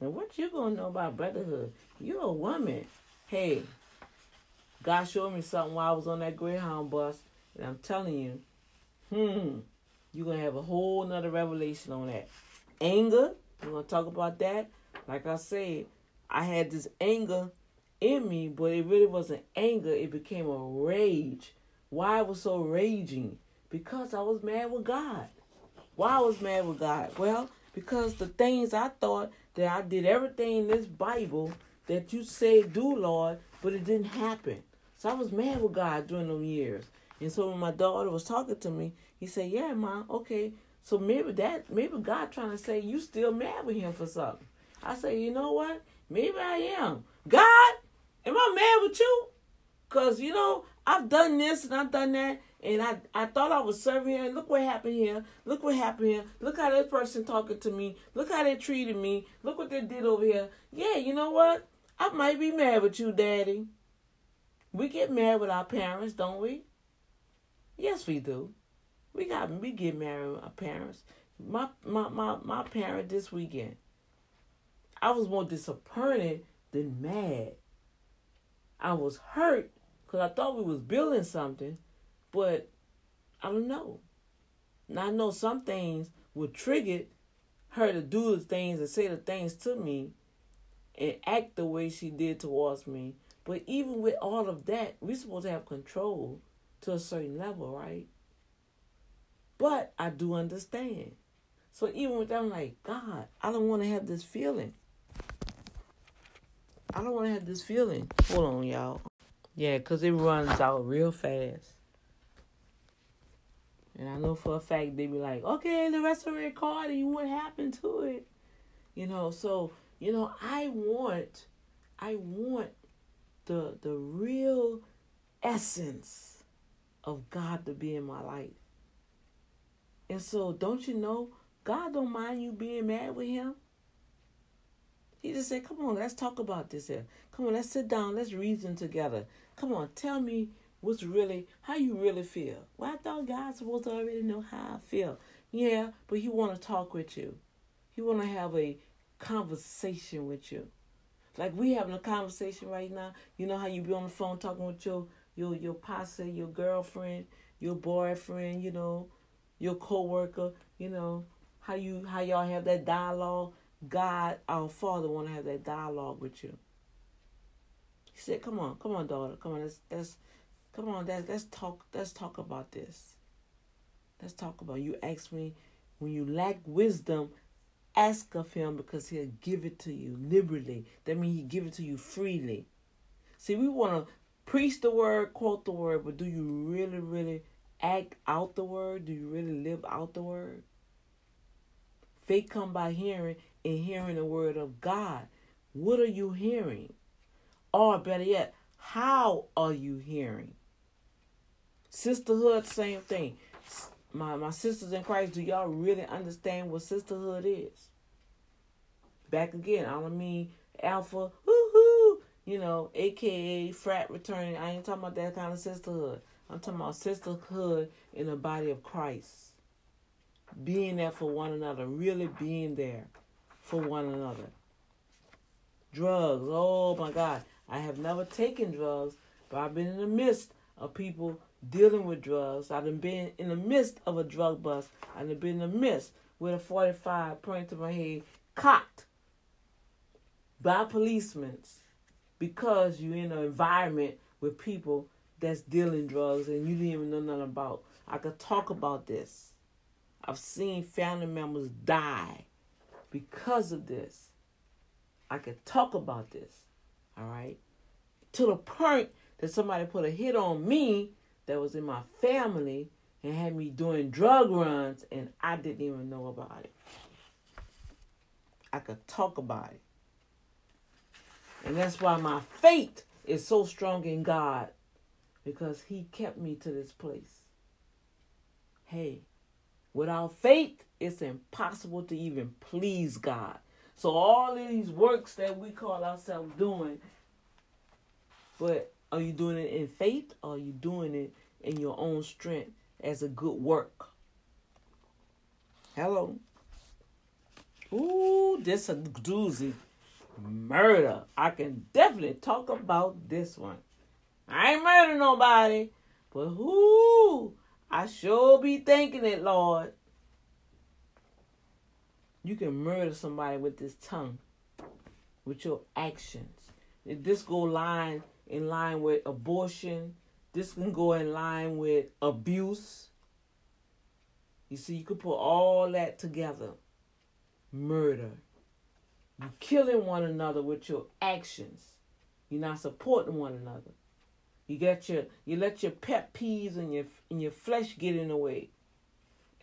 And what you gonna know about brotherhood? You're a woman. Hey, God showed me something while I was on that Greyhound bus, and I'm telling you, hmm, you're gonna have a whole nother revelation on that. Anger, we're gonna talk about that. Like I said, I had this anger in me, but it really wasn't anger, it became a rage. Why I was so raging? Because I was mad with God. Why I was mad with God? Well, because the things I thought that I did everything in this Bible that you say do, Lord, but it didn't happen. So I was mad with God during those years. And so when my daughter was talking to me, he said, Yeah, mom, okay. So maybe that maybe God trying to say you still mad with him for something. I say, you know what? Maybe I am. God, am I mad with you? Cause you know, I've done this and I've done that and I, I thought I was serving her. Look what happened here. Look what happened here. Look how this person talking to me. Look how they treated me. Look what they did over here. Yeah, you know what? I might be mad with you, Daddy. We get mad with our parents, don't we? Yes, we do. We got we get married with our parents. My my my my parent this weekend. I was more disappointed than mad. I was hurt because I thought we was building something but I don't know. Now I know some things will trigger her to do the things and say the things to me and act the way she did towards me. But even with all of that, we're supposed to have control to a certain level, right? But I do understand. So even with that, I'm like, God, I don't want to have this feeling. I don't want to have this feeling. Hold on, y'all. Yeah, because it runs out real fast. And I know for a fact they be like, okay, the rest of the recording, what happened to it? You know, so, you know, I want, I want the the real essence of God to be in my life. And so don't you know, God don't mind you being mad with him. He just said, Come on, let's talk about this here. Come on, let's sit down, let's reason together. Come on, tell me what's really how you really feel. Well, I thought God's supposed to already know how I feel. Yeah, but he wanna talk with you. He wanna have a conversation with you. Like we having a conversation right now. You know how you be on the phone talking with your your your posse, your girlfriend, your boyfriend, you know, your coworker, you know, how you how y'all have that dialogue. God, our Father, want to have that dialogue with you. He said, "Come on, come on, daughter, come on, let's let's come on, let's let's talk let's talk about this. Let's talk about you. Ask me when you lack wisdom, Ask of him because he'll give it to you liberally. That means he give it to you freely. See, we want to preach the word, quote the word, but do you really, really act out the word? Do you really live out the word? Faith come by hearing and hearing the word of God. What are you hearing? Or better yet, how are you hearing? Sisterhood, same thing my my sisters in Christ, do y'all really understand what sisterhood is? Back again, I don't mean alpha, woohoo, you know, aka frat returning. I ain't talking about that kind of sisterhood. I'm talking about sisterhood in the body of Christ. Being there for one another, really being there for one another. Drugs, oh my God. I have never taken drugs, but I've been in the midst of people dealing with drugs. I've been in the midst of a drug bust. I've been in the midst with a 45 pointing to my head, caught by policemen because you're in an environment with people that's dealing drugs and you didn't even know nothing about. I could talk about this. I've seen family members die because of this. I could talk about this. All right. To the point that somebody put a hit on me that was in my family and had me doing drug runs and I didn't even know about it. I could talk about it. And that's why my faith is so strong in God because He kept me to this place. Hey, without faith, it's impossible to even please God. So, all these works that we call ourselves doing, but are you doing it in faith or are you doing it in your own strength as a good work? Hello. Ooh, this a doozy. Murder. I can definitely talk about this one. I ain't murder nobody, but who? I sure be thinking it, Lord. You can murder somebody with this tongue, with your actions. This go line in line with abortion. This can go in line with abuse. You see, you could put all that together. Murder. You're killing one another with your actions. You're not supporting one another. You get your you let your pet peeves and your and your flesh get in the way.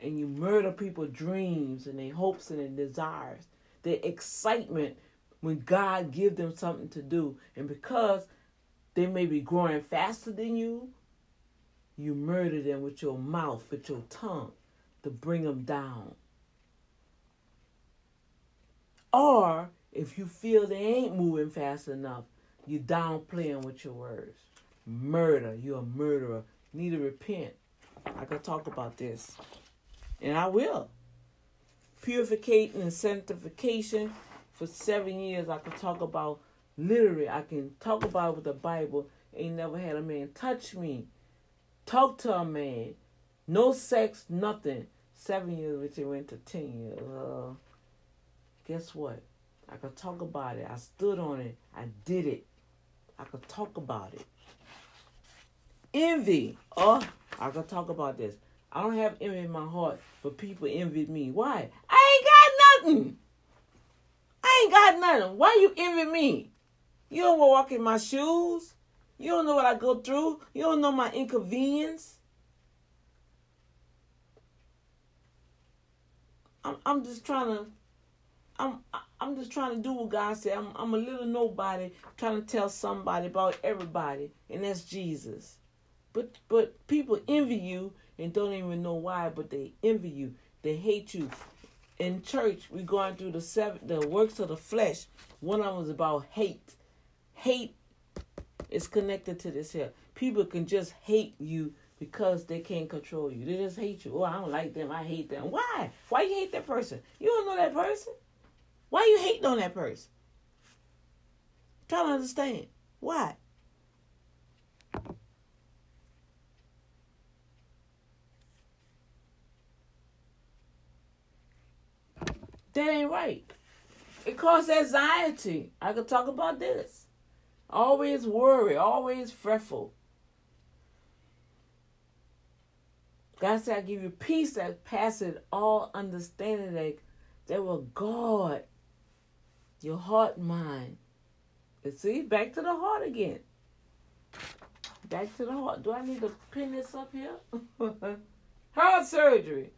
And you murder people's dreams and their hopes and their desires. Their excitement when God give them something to do. And because they may be growing faster than you. You murder them with your mouth, with your tongue to bring them down. Or if you feel they ain't moving fast enough, you downplaying with your words. Murder. You're a murderer. You need to repent. I can talk about this. And I will. Purification and sanctification. For seven years, I could talk about Literally, I can talk about with the Bible. Ain't never had a man touch me. Talk to a man. No sex, nothing. Seven years, which it went to ten years. Uh, guess what? I could talk about it. I stood on it. I did it. I could talk about it. Envy. Oh, I could talk about this. I don't have envy in my heart, but people envy me. Why? I ain't got nothing. I ain't got nothing. Why you envy me? You don't walk in my shoes. You don't know what I go through. You don't know my inconvenience. I'm, I'm just trying to I'm I'm just trying to do what God said. I'm I'm a little nobody trying to tell somebody about everybody, and that's Jesus. But but people envy you and don't even know why, but they envy you. They hate you. In church, we're going through the seven the works of the flesh. One of them is about hate. Hate is connected to this here. People can just hate you because they can't control you. They just hate you. Oh, I don't like them. I hate them. Why? Why you hate that person? You don't know that person. Why you hating on that person? Try to understand. Why? That ain't right. It causes anxiety. I could talk about this. Always worry, always fretful. God said, I give you peace that passes all understanding that, that will guard your heart and mind. And see, back to the heart again. Back to the heart. Do I need to pin this up here? heart surgery.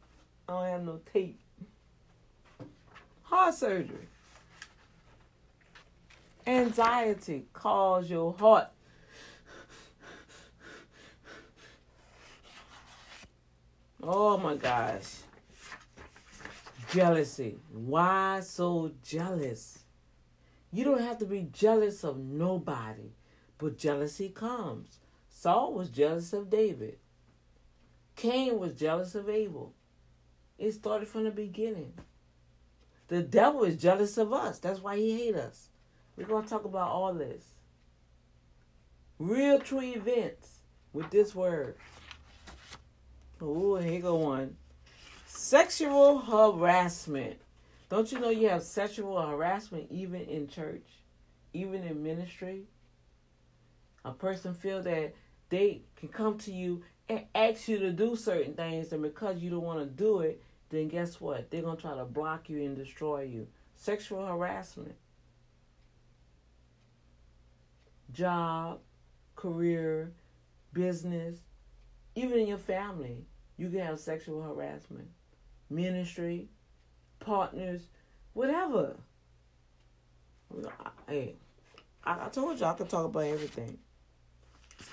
I don't have no tape. Heart surgery. Anxiety cause your heart. Oh my gosh. Jealousy. Why so jealous? You don't have to be jealous of nobody, but jealousy comes. Saul was jealous of David. Cain was jealous of Abel. It started from the beginning. The devil is jealous of us. That's why he hates us. We're going to talk about all this. Real true events with this word. Oh, here go one. Sexual harassment. Don't you know you have sexual harassment even in church, even in ministry? A person feel that they can come to you and ask you to do certain things, and because you don't want to do it, then guess what? They're gonna try to block you and destroy you. Sexual harassment. Job, career, business, even in your family, you can have sexual harassment. Ministry, partners, whatever. Hey, I, I told you I could talk about everything.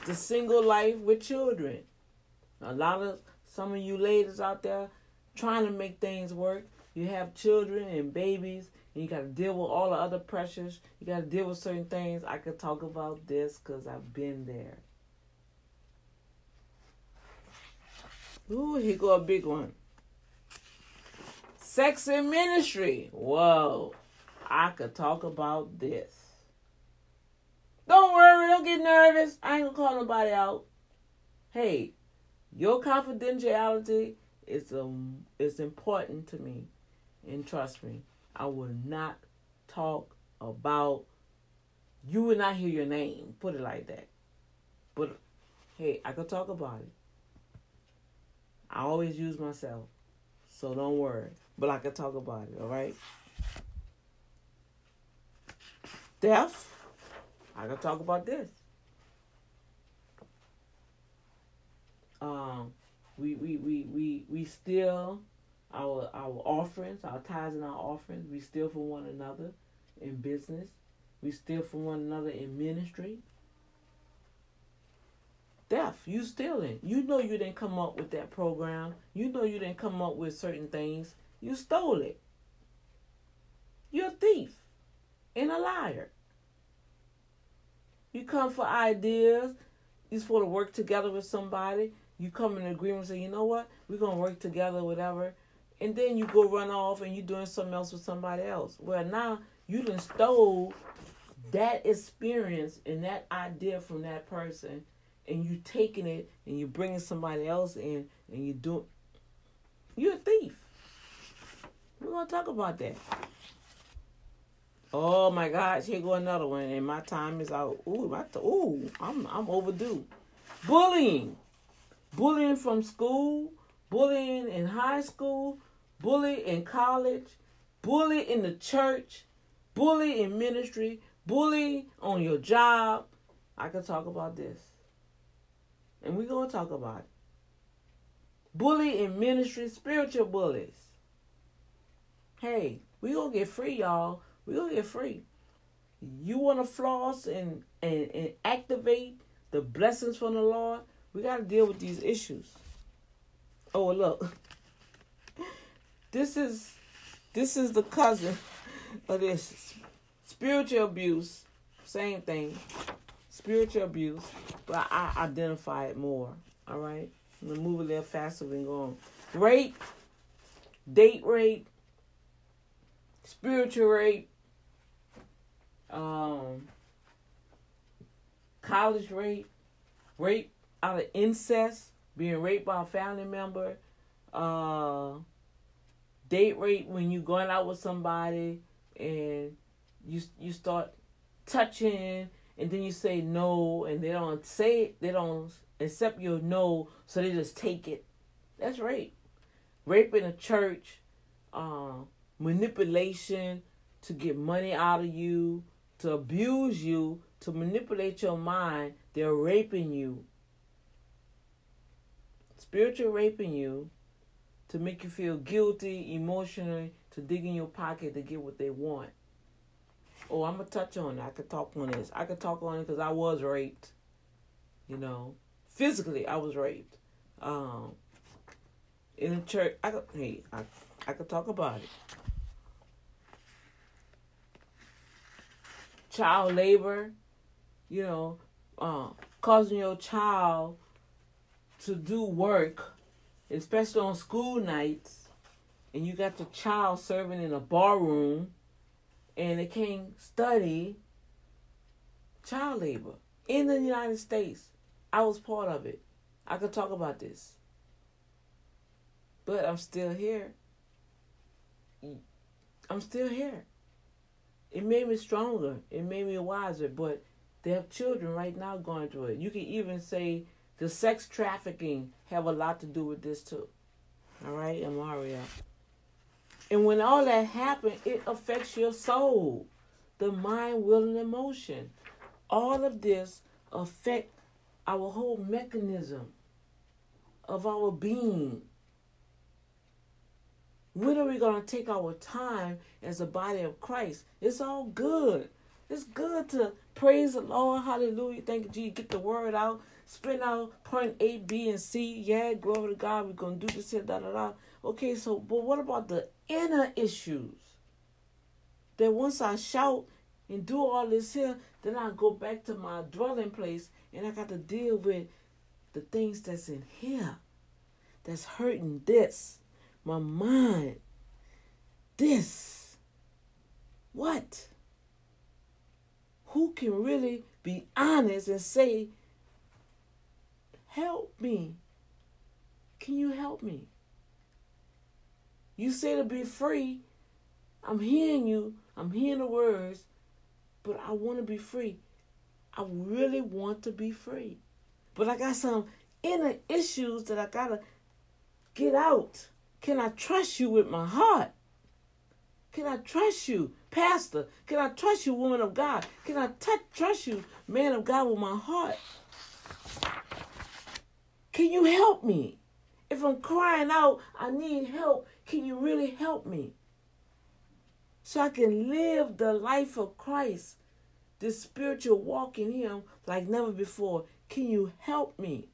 The single life with children. A lot of some of you ladies out there trying to make things work. You have children and babies, and you got to deal with all the other pressures. You got to deal with certain things. I could talk about this because I've been there. Ooh, here go a big one. Sex and ministry. Whoa. I could talk about this. Don't worry, don't get nervous. I ain't gonna call nobody out. Hey, your confidentiality is um is important to me. And trust me, I will not talk about you will not hear your name. Put it like that. But hey, I could talk about it. I always use myself. So don't worry but I can talk about it, all right? Death, I can talk about this. Um, we, we, we, we, we steal our our offerings, our tithes and our offerings. We steal from one another in business. We steal from one another in ministry. Death, you stealing. You know you didn't come up with that program. You know you didn't come up with certain things. You stole it. You're a thief and a liar. You come for ideas. You're supposed to work together with somebody. You come in agreement and say, you know what? We're to work together, whatever. And then you go run off and you're doing something else with somebody else. Well, now you done stole that experience and that idea from that person and you taking it and you bringing somebody else in and you do you're a thief we're to talk about that. Oh my gosh, here go another one, and my time is out. Ooh, my t- ooh, I'm I'm overdue. Bullying, bullying from school, bullying in high school, bully in college, bully in the church, bully in ministry, bully on your job. I could talk about this, and we're gonna talk about it. Bully in ministry, spiritual bullies. Hey, we gonna get free, y'all we gonna get free. You wanna floss and, and, and activate the blessings from the Lord? We gotta deal with these issues. Oh look. This is this is the cousin of this spiritual abuse. Same thing. Spiritual abuse. But I identify it more. Alright? I'm gonna move a little faster than going. Rape, date rape, spiritual rape, um, college rape, rape out of incest, being raped by a family member, uh, date rape when you're going out with somebody and you you start touching and then you say no and they don't say it, they don't accept your no, so they just take it. That's rape. Rape in a church, uh, manipulation to get money out of you, to abuse you, to manipulate your mind, they're raping you. Spiritual raping you to make you feel guilty emotionally, to dig in your pocket to get what they want. Oh, I'm gonna touch on it. I could talk on this. I could talk on it because I was raped. You know, physically, I was raped. Um, in the church, I could, hey, I, I could talk about it. child labor, you know, uh, causing your child to do work, especially on school nights, and you got the child serving in a bar room, and they can't study child labor in the United States. I was part of it. I could talk about this. But I'm still here. I'm still here it made me stronger. It made me wiser. But they have children right now going through it. You can even say the sex trafficking have a lot to do with this too. All right, Amaria. And when all that happens, it affects your soul, the mind, will, and emotion. All of this affect our whole mechanism of our being. When are we going to take our time as a body of Christ? It's all good. It's good to praise the Lord. Hallelujah. Thank you, Jesus. Get the word out. Spin out point A, B, and C. Yeah, glory to God. We're to do this here, da da da. Okay, so, but what about the inner issues? That once I shout and do all this here, then I go back to my dwelling place and I got to deal with the things that's in here that's hurting this my mind. This. What? Who can really be honest and say, Help me? Can you help me? You say to be free. I'm hearing you. I'm hearing the words, but I want to be free. I really want to be free. But I got some inner issues that I got to get out. Can I trust you with my heart? Can I trust you, Pastor? Can I trust you, woman of God? Can I t- trust you, man of God, with my heart? Can you help me? If I'm crying out, I need help. Can you really help me? So I can live the life of Christ, this spiritual walk in Him like never before. Can you help me?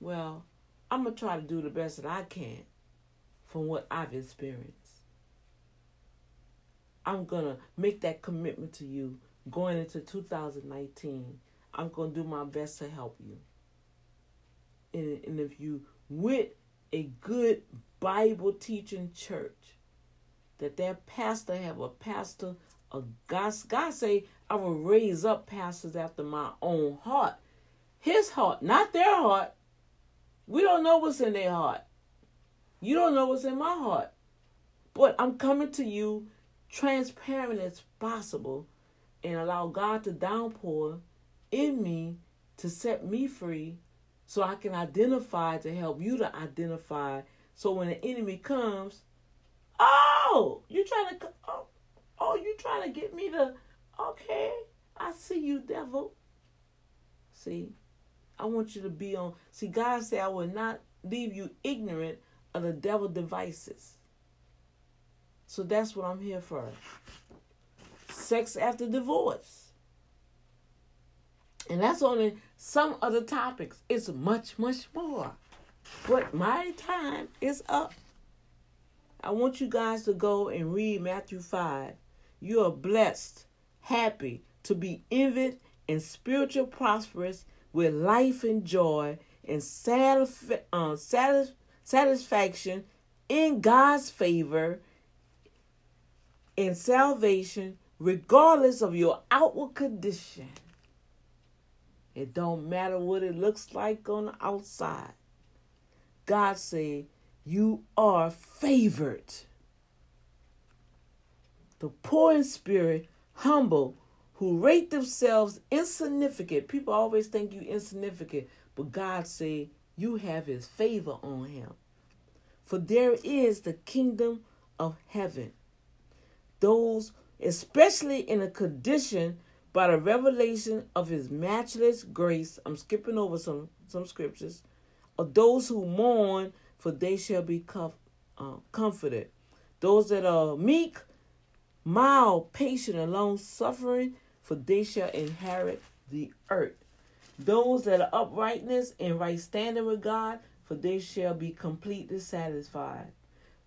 Well, I'm going to try to do the best that I can from what I've experienced. I'm going to make that commitment to you going into 2019. I'm going to do my best to help you. And, and if you with a good Bible teaching church, that that pastor have a pastor, a God, God say, I will raise up pastors after my own heart. His heart, not their heart, we don't know what's in their heart. You don't know what's in my heart. But I'm coming to you transparent as possible and allow God to downpour in me to set me free so I can identify to help you to identify so when the enemy comes, oh, you trying to oh, oh you trying to get me to okay, I see you devil. See, I want you to be on see God said I will not leave you ignorant of the devil devices. So that's what I'm here for. Sex after divorce. And that's only some other topics. It's much, much more. But my time is up. I want you guys to go and read Matthew 5. You are blessed, happy, to be envied, and spiritual prosperous with life and joy and satisf- uh, satis- satisfaction in God's favor in salvation regardless of your outward condition. It don't matter what it looks like on the outside. God said, you are favored. The poor in spirit, humble, who rate themselves insignificant. People always think you insignificant, but God said you have his favor on him. For there is the kingdom of heaven. Those, especially in a condition by the revelation of his matchless grace, I'm skipping over some, some scriptures, of those who mourn, for they shall be uh, comforted. Those that are meek, mild, patient, and long suffering, for they shall inherit the earth. Those that are uprightness and right standing with God, for they shall be completely satisfied.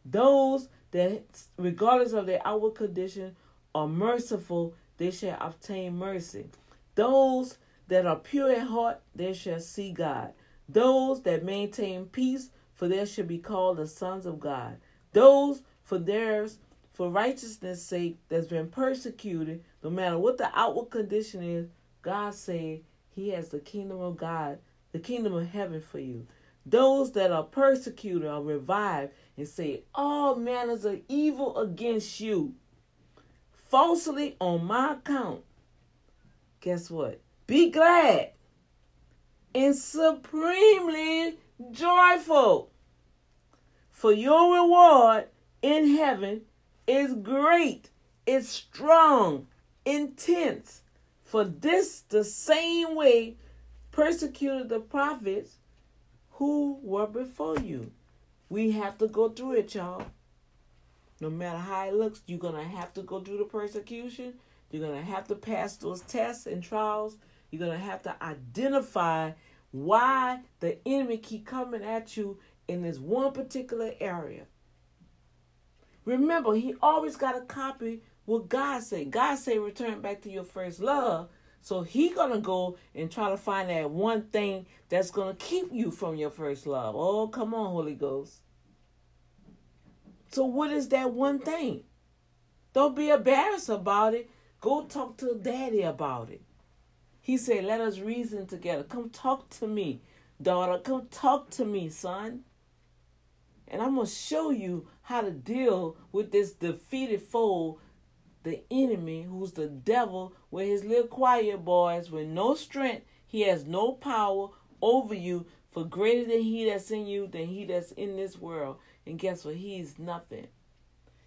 Those that, regardless of their outward condition, are merciful, they shall obtain mercy. Those that are pure in heart, they shall see God. Those that maintain peace, for they shall be called the sons of God. Those for theirs, for righteousness' sake, that's been persecuted, no matter what the outward condition is, God said He has the kingdom of God, the kingdom of heaven for you. Those that are persecuted are revived and say all manners of evil against you, falsely on my account. Guess what? Be glad and supremely joyful, for your reward in heaven is great, is strong, intense. For this the same way persecuted the prophets who were before you. We have to go through it, y'all. No matter how it looks, you're going to have to go through the persecution. You're going to have to pass those tests and trials. You're going to have to identify why the enemy keep coming at you in this one particular area. Remember, he always got to copy what God said. God said return back to your first love. So he gonna go and try to find that one thing that's gonna keep you from your first love. Oh, come on, Holy Ghost. So what is that one thing? Don't be embarrassed about it. Go talk to daddy about it. He said, Let us reason together. Come talk to me, daughter. Come talk to me, son. And I'm going to show you how to deal with this defeated foe the enemy, who's the devil, with his little quiet boys, with no strength, he has no power over you. For greater than he that's in you, than he that's in this world. And guess what? He's nothing.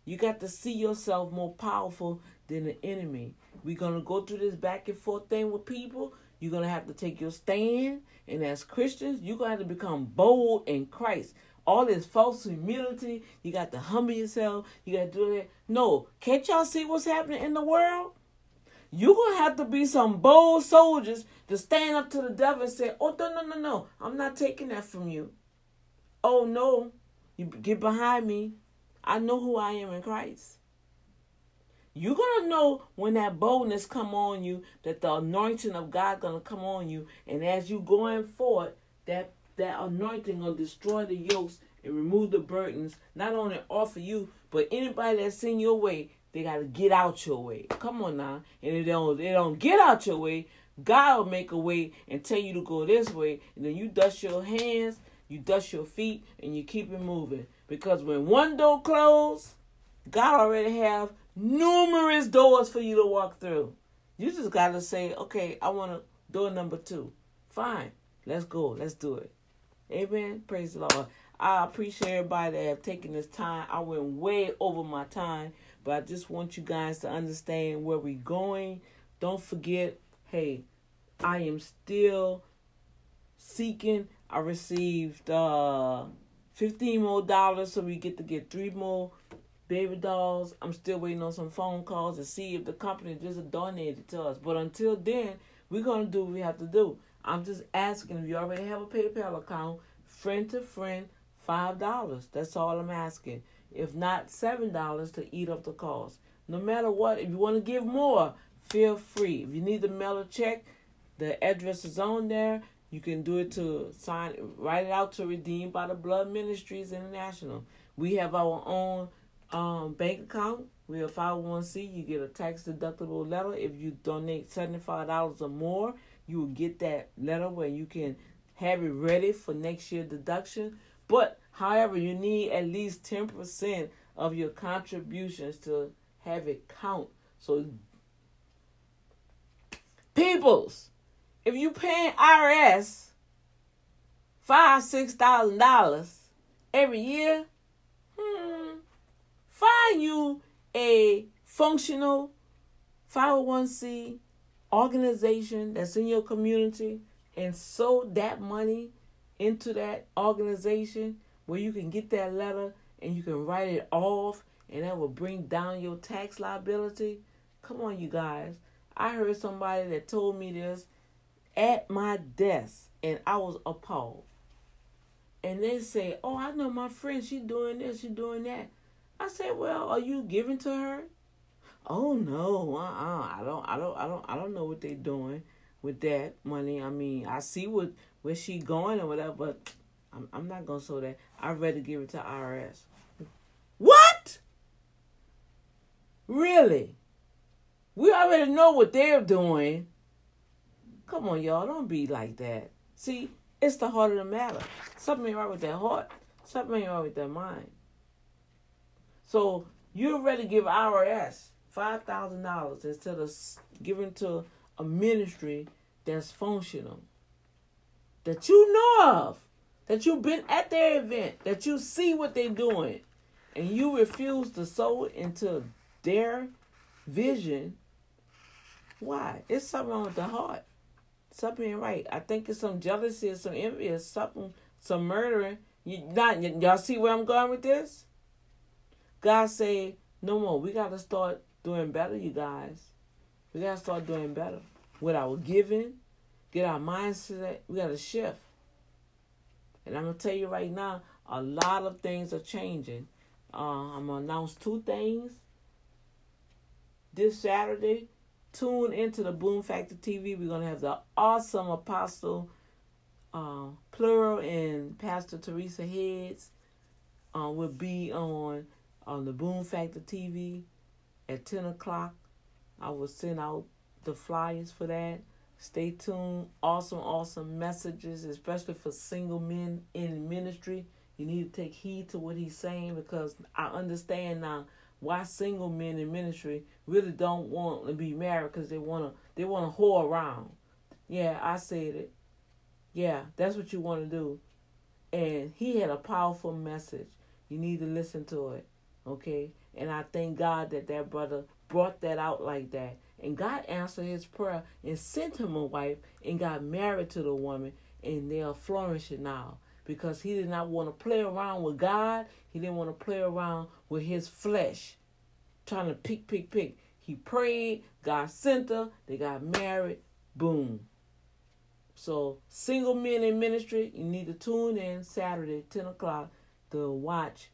You got to see yourself more powerful than the enemy. We're gonna go through this back and forth thing with people. You're gonna have to take your stand, and as Christians, you're gonna have to become bold in Christ all this false humility. You got to humble yourself. You got to do that. No, can't y'all see what's happening in the world? You're going to have to be some bold soldiers to stand up to the devil and say, oh, no, no, no, no. I'm not taking that from you. Oh, no. You get behind me. I know who I am in Christ. You're to know when that boldness come on you, that the anointing of God to come on you. And as you going forward, that that anointing will destroy the yokes and remove the burdens, not only off of you, but anybody that's in your way, they gotta get out your way. Come on now. And if they don't they don't get out your way, God will make a way and tell you to go this way, and then you dust your hands, you dust your feet, and you keep it moving. Because when one door closes, God already have numerous doors for you to walk through. You just gotta say, okay, I want to door number two. Fine, let's go, let's do it. Amen. Praise the Lord. I appreciate everybody that have taken this time. I went way over my time, but I just want you guys to understand where we're going. Don't forget, hey, I am still seeking. I received uh 15 more dollars so we get to get three more baby dolls. I'm still waiting on some phone calls to see if the company just donated to us. But until then, we're gonna do what we have to do. I'm just asking if you already have a PayPal account, friend to friend, five dollars. That's all I'm asking. If not, seven dollars to eat up the cost. No matter what, if you want to give more, feel free. If you need to mail a check, the address is on there. You can do it to sign, write it out to Redeemed by the Blood Ministries International. We have our own um, bank account. We're a 501c. You get a tax deductible letter. If you donate $75 or more, you will get that letter where you can have it ready for next year deduction. But, however, you need at least 10% of your contributions to have it count. So, peoples, if you paying IRS five, six thousand dollars every year, hmm, find you a functional 501c organization that's in your community and sow that money into that organization where you can get that letter and you can write it off and that will bring down your tax liability. Come on, you guys. I heard somebody that told me this at my desk and I was appalled. And they say, Oh, I know my friend, she doing this, she doing that. I said, Well, are you giving to her? Oh no, uh uh I don't I don't I don't I don't know what they're doing with that money. I mean, I see what where she going or whatever, but I'm I'm not gonna show that. I'd rather give it to IRS. What? Really? We already know what they're doing. Come on, y'all, don't be like that. See, it's the heart of the matter. Something right with that heart. Something right with that mind. So you're ready to give IRS five thousand dollars instead of giving to a ministry that's functional, that you know of, that you've been at their event, that you see what they're doing, and you refuse to sow into their vision. Why? It's something wrong with the heart. Something ain't right. I think it's some jealousy, or some envy, or something, some murdering. You not y- y'all see where I'm going with this? God say no more. We gotta start doing better, you guys. We gotta start doing better with our giving. Get our mindset. We gotta shift. And I'm gonna tell you right now, a lot of things are changing. Uh, I'm gonna announce two things this Saturday tune into the Boom Factor TV. We're gonna have the awesome Apostle uh, Plural and Pastor Teresa Heads uh, will be on on the Boom Factor TV at ten o'clock. I will send out the flyers for that. Stay tuned. Awesome, awesome messages, especially for single men in ministry. You need to take heed to what he's saying because I understand now why single men in ministry really don't want to be married because they want to they want to whore around. Yeah, I said it. Yeah, that's what you want to do. And he had a powerful message. You need to listen to it, okay? And I thank God that that brother brought that out like that. And God answered his prayer and sent him a wife and got married to the woman, and they are flourishing now because he did not want to play around with God. He didn't want to play around with his flesh, trying to pick, pick, pick. He prayed, God sent her, they got married, boom. So, single men in ministry, you need to tune in Saturday, 10 o'clock, to watch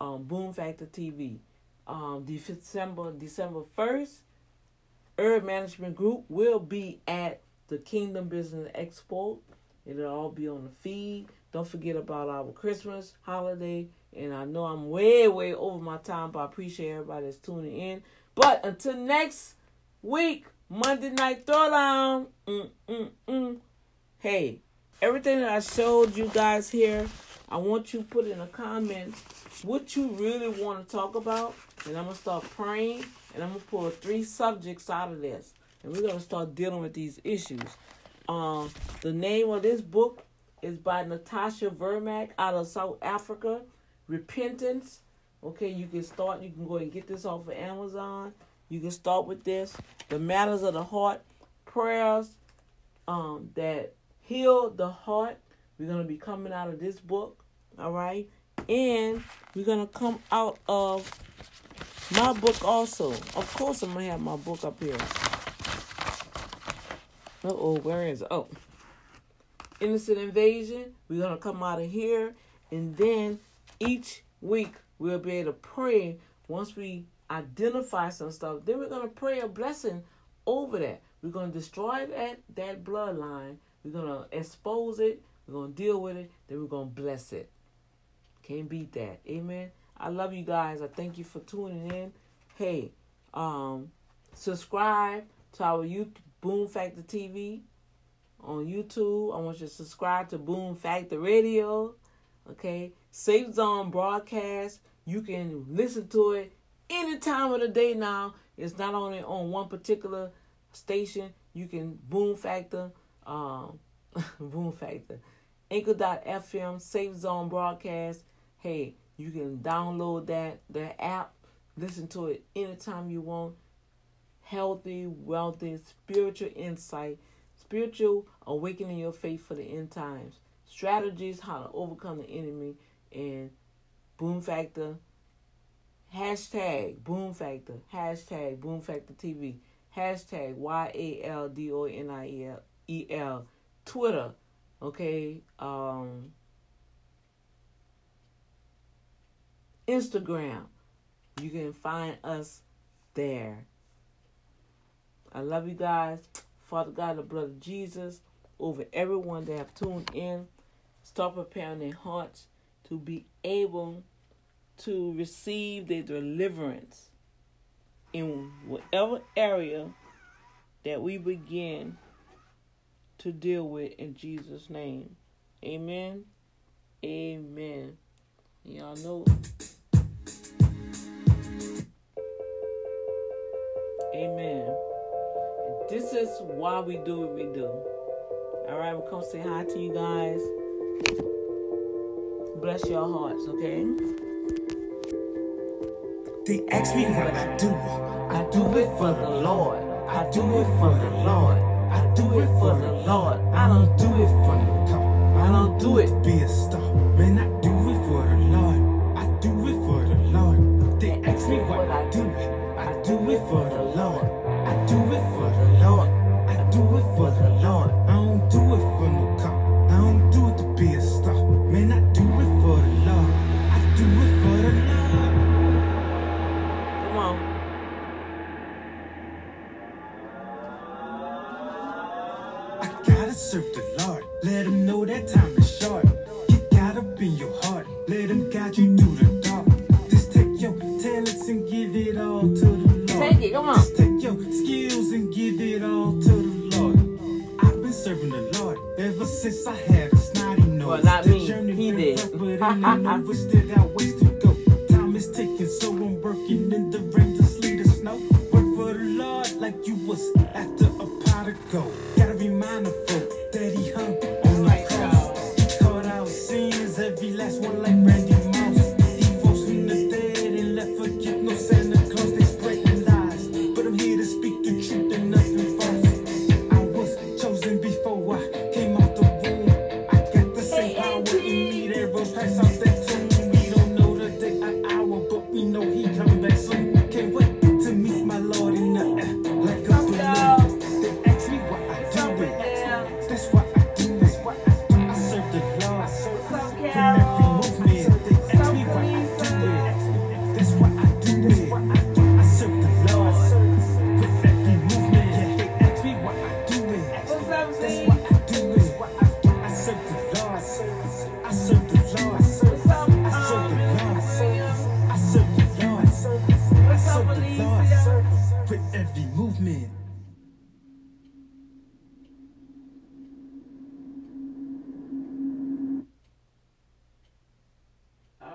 um, Boom Factor TV. Um, December December 1st, Herb Management Group will be at the Kingdom Business Expo. It'll all be on the feed. Don't forget about our Christmas holiday. And I know I'm way, way over my time, but I appreciate everybody that's tuning in. But until next week, Monday Night Throwdown. Mm, mm, mm. Hey, everything that I showed you guys here I want you to put in a comment what you really want to talk about, and I'm gonna start praying, and I'm gonna pull three subjects out of this, and we're gonna start dealing with these issues. Um, the name of this book is by Natasha Vermaak out of South Africa. Repentance. Okay, you can start. You can go and get this off of Amazon. You can start with this. The matters of the heart, prayers um, that heal the heart. We're gonna be coming out of this book. All right, and we're gonna come out of my book also. Of course, I'm gonna have my book up here. Uh oh, where is it? Oh, innocent invasion. We're gonna come out of here, and then each week we'll be able to pray. Once we identify some stuff, then we're gonna pray a blessing over that. We're gonna destroy that that bloodline. We're gonna expose it. We're gonna deal with it. Then we're gonna bless it. Can't beat that. Amen. I love you guys. I thank you for tuning in. Hey, um, subscribe to our YouTube Boom Factor TV on YouTube. I want you to subscribe to Boom Factor Radio. Okay, Safe Zone broadcast. You can listen to it any time of the day now. It's not only on one particular station. You can Boom Factor, um, Boom Factor, Anchor.fm, Safe Zone broadcast. Hey, you can download that that app, listen to it anytime you want. Healthy, wealthy, spiritual insight, spiritual awakening your faith for the end times, strategies how to overcome the enemy, and Boom Factor. Hashtag Boom Factor. Hashtag Boom Factor TV. Hashtag Y A L D O N I E L E L. Twitter. Okay. Um. Instagram. You can find us there. I love you guys. Father God, the blood of Jesus over everyone that have tuned in. Start preparing their hearts to be able to receive their deliverance in whatever area that we begin to deal with in Jesus' name. Amen. Amen. Y'all know. Is why we do what we do. All right, we'll come say hi to you guys. Bless your hearts, okay? They ask me what I do. I do it for the Lord. I do it for the Lord. I do it for the Lord. I don't do it for the I don't do it. be a star. Man, I do I know we still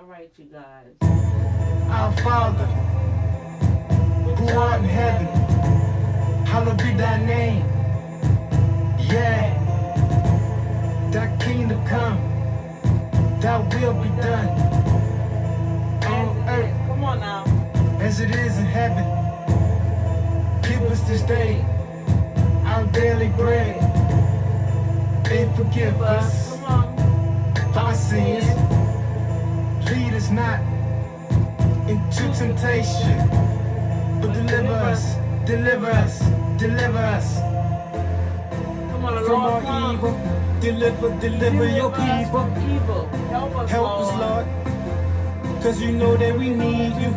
right, you guys. Our Father, who art in heaven, hallowed be thy name. Yeah, thy kingdom come, thy will be done on earth Come on now. as it is in heaven. Give us this day our daily bread, and forgive us for our sins. Lead us not into temptation, but deliver us, deliver us, deliver us Come on, from come. evil. Deliver, deliver your people. Help us, Help us, Lord, cause you know that we need you.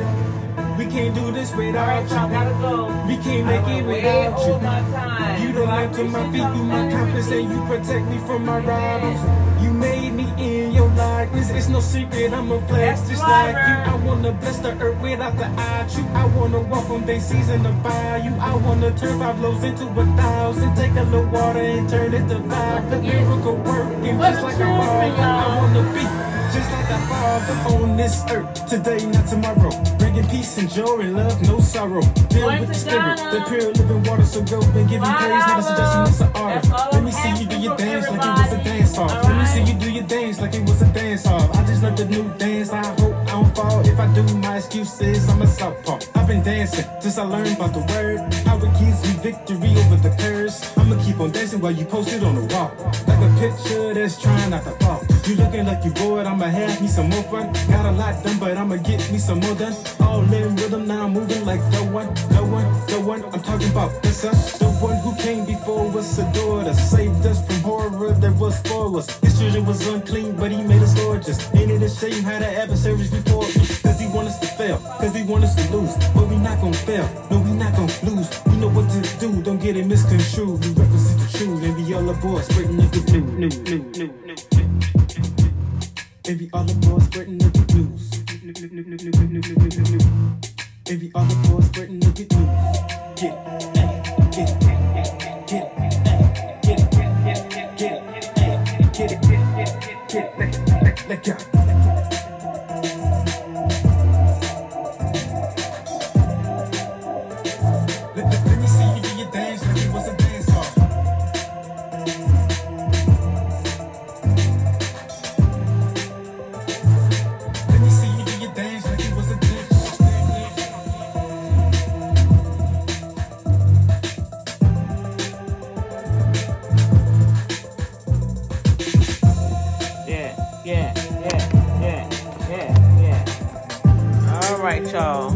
We can't do this without right, y'all gotta go. We can't make it without you. You the I to my feet, you my compass, and you protect me from my rivals. You made It's no secret, I'm a Yes, just like you. I wanna bless the earth without the eye. You, I wanna walk on day season to buy you. I wanna turn five loaves into a thousand. Take a little water and turn it to five. The miracle working just like a father. I wanna be the Father on this earth. Today, not tomorrow. Bringing peace and joy and love, no sorrow. Filled Going with the Spirit, the pure living water. So go and give him praise, not a suggestion, it's an order. Let me see you do your dance from like it was a everybody. dance off. Let me see you do your dance like it was a dance off. I just learned the new dance. I hope I don't fall. If I do, my excuse is I'm a southpaw. I've been dancing since I learned about the word. How it gives me victory over the curse. I'ma keep on dancing while you post it on the wall. Like a picture that's trying not to fall. You looking like you bored, I'ma have me some more fun. Got a lot done, but I'ma get me some more done. All in rhythm, now I'm moving like the one, the one, the one. I'm talking about the son, uh, the one who came before us, adored us, saved us from horror that was for us. His children was unclean, but he made us gorgeous. Ain't it a shame how the adversaries report me? Cause he want us to fail, cause he want us to lose. But we not gonna fail, no, we not gonna lose. We know what to do, don't get it misconstrued. We represent the truth, and be all boys spreading the good news, new, new, new, new. Envy all the boys spreading the good news. Envy all the boys spreading the good news. Get it, get it, get it, get it, get it, get it, get it, let, let go. Right, y'all.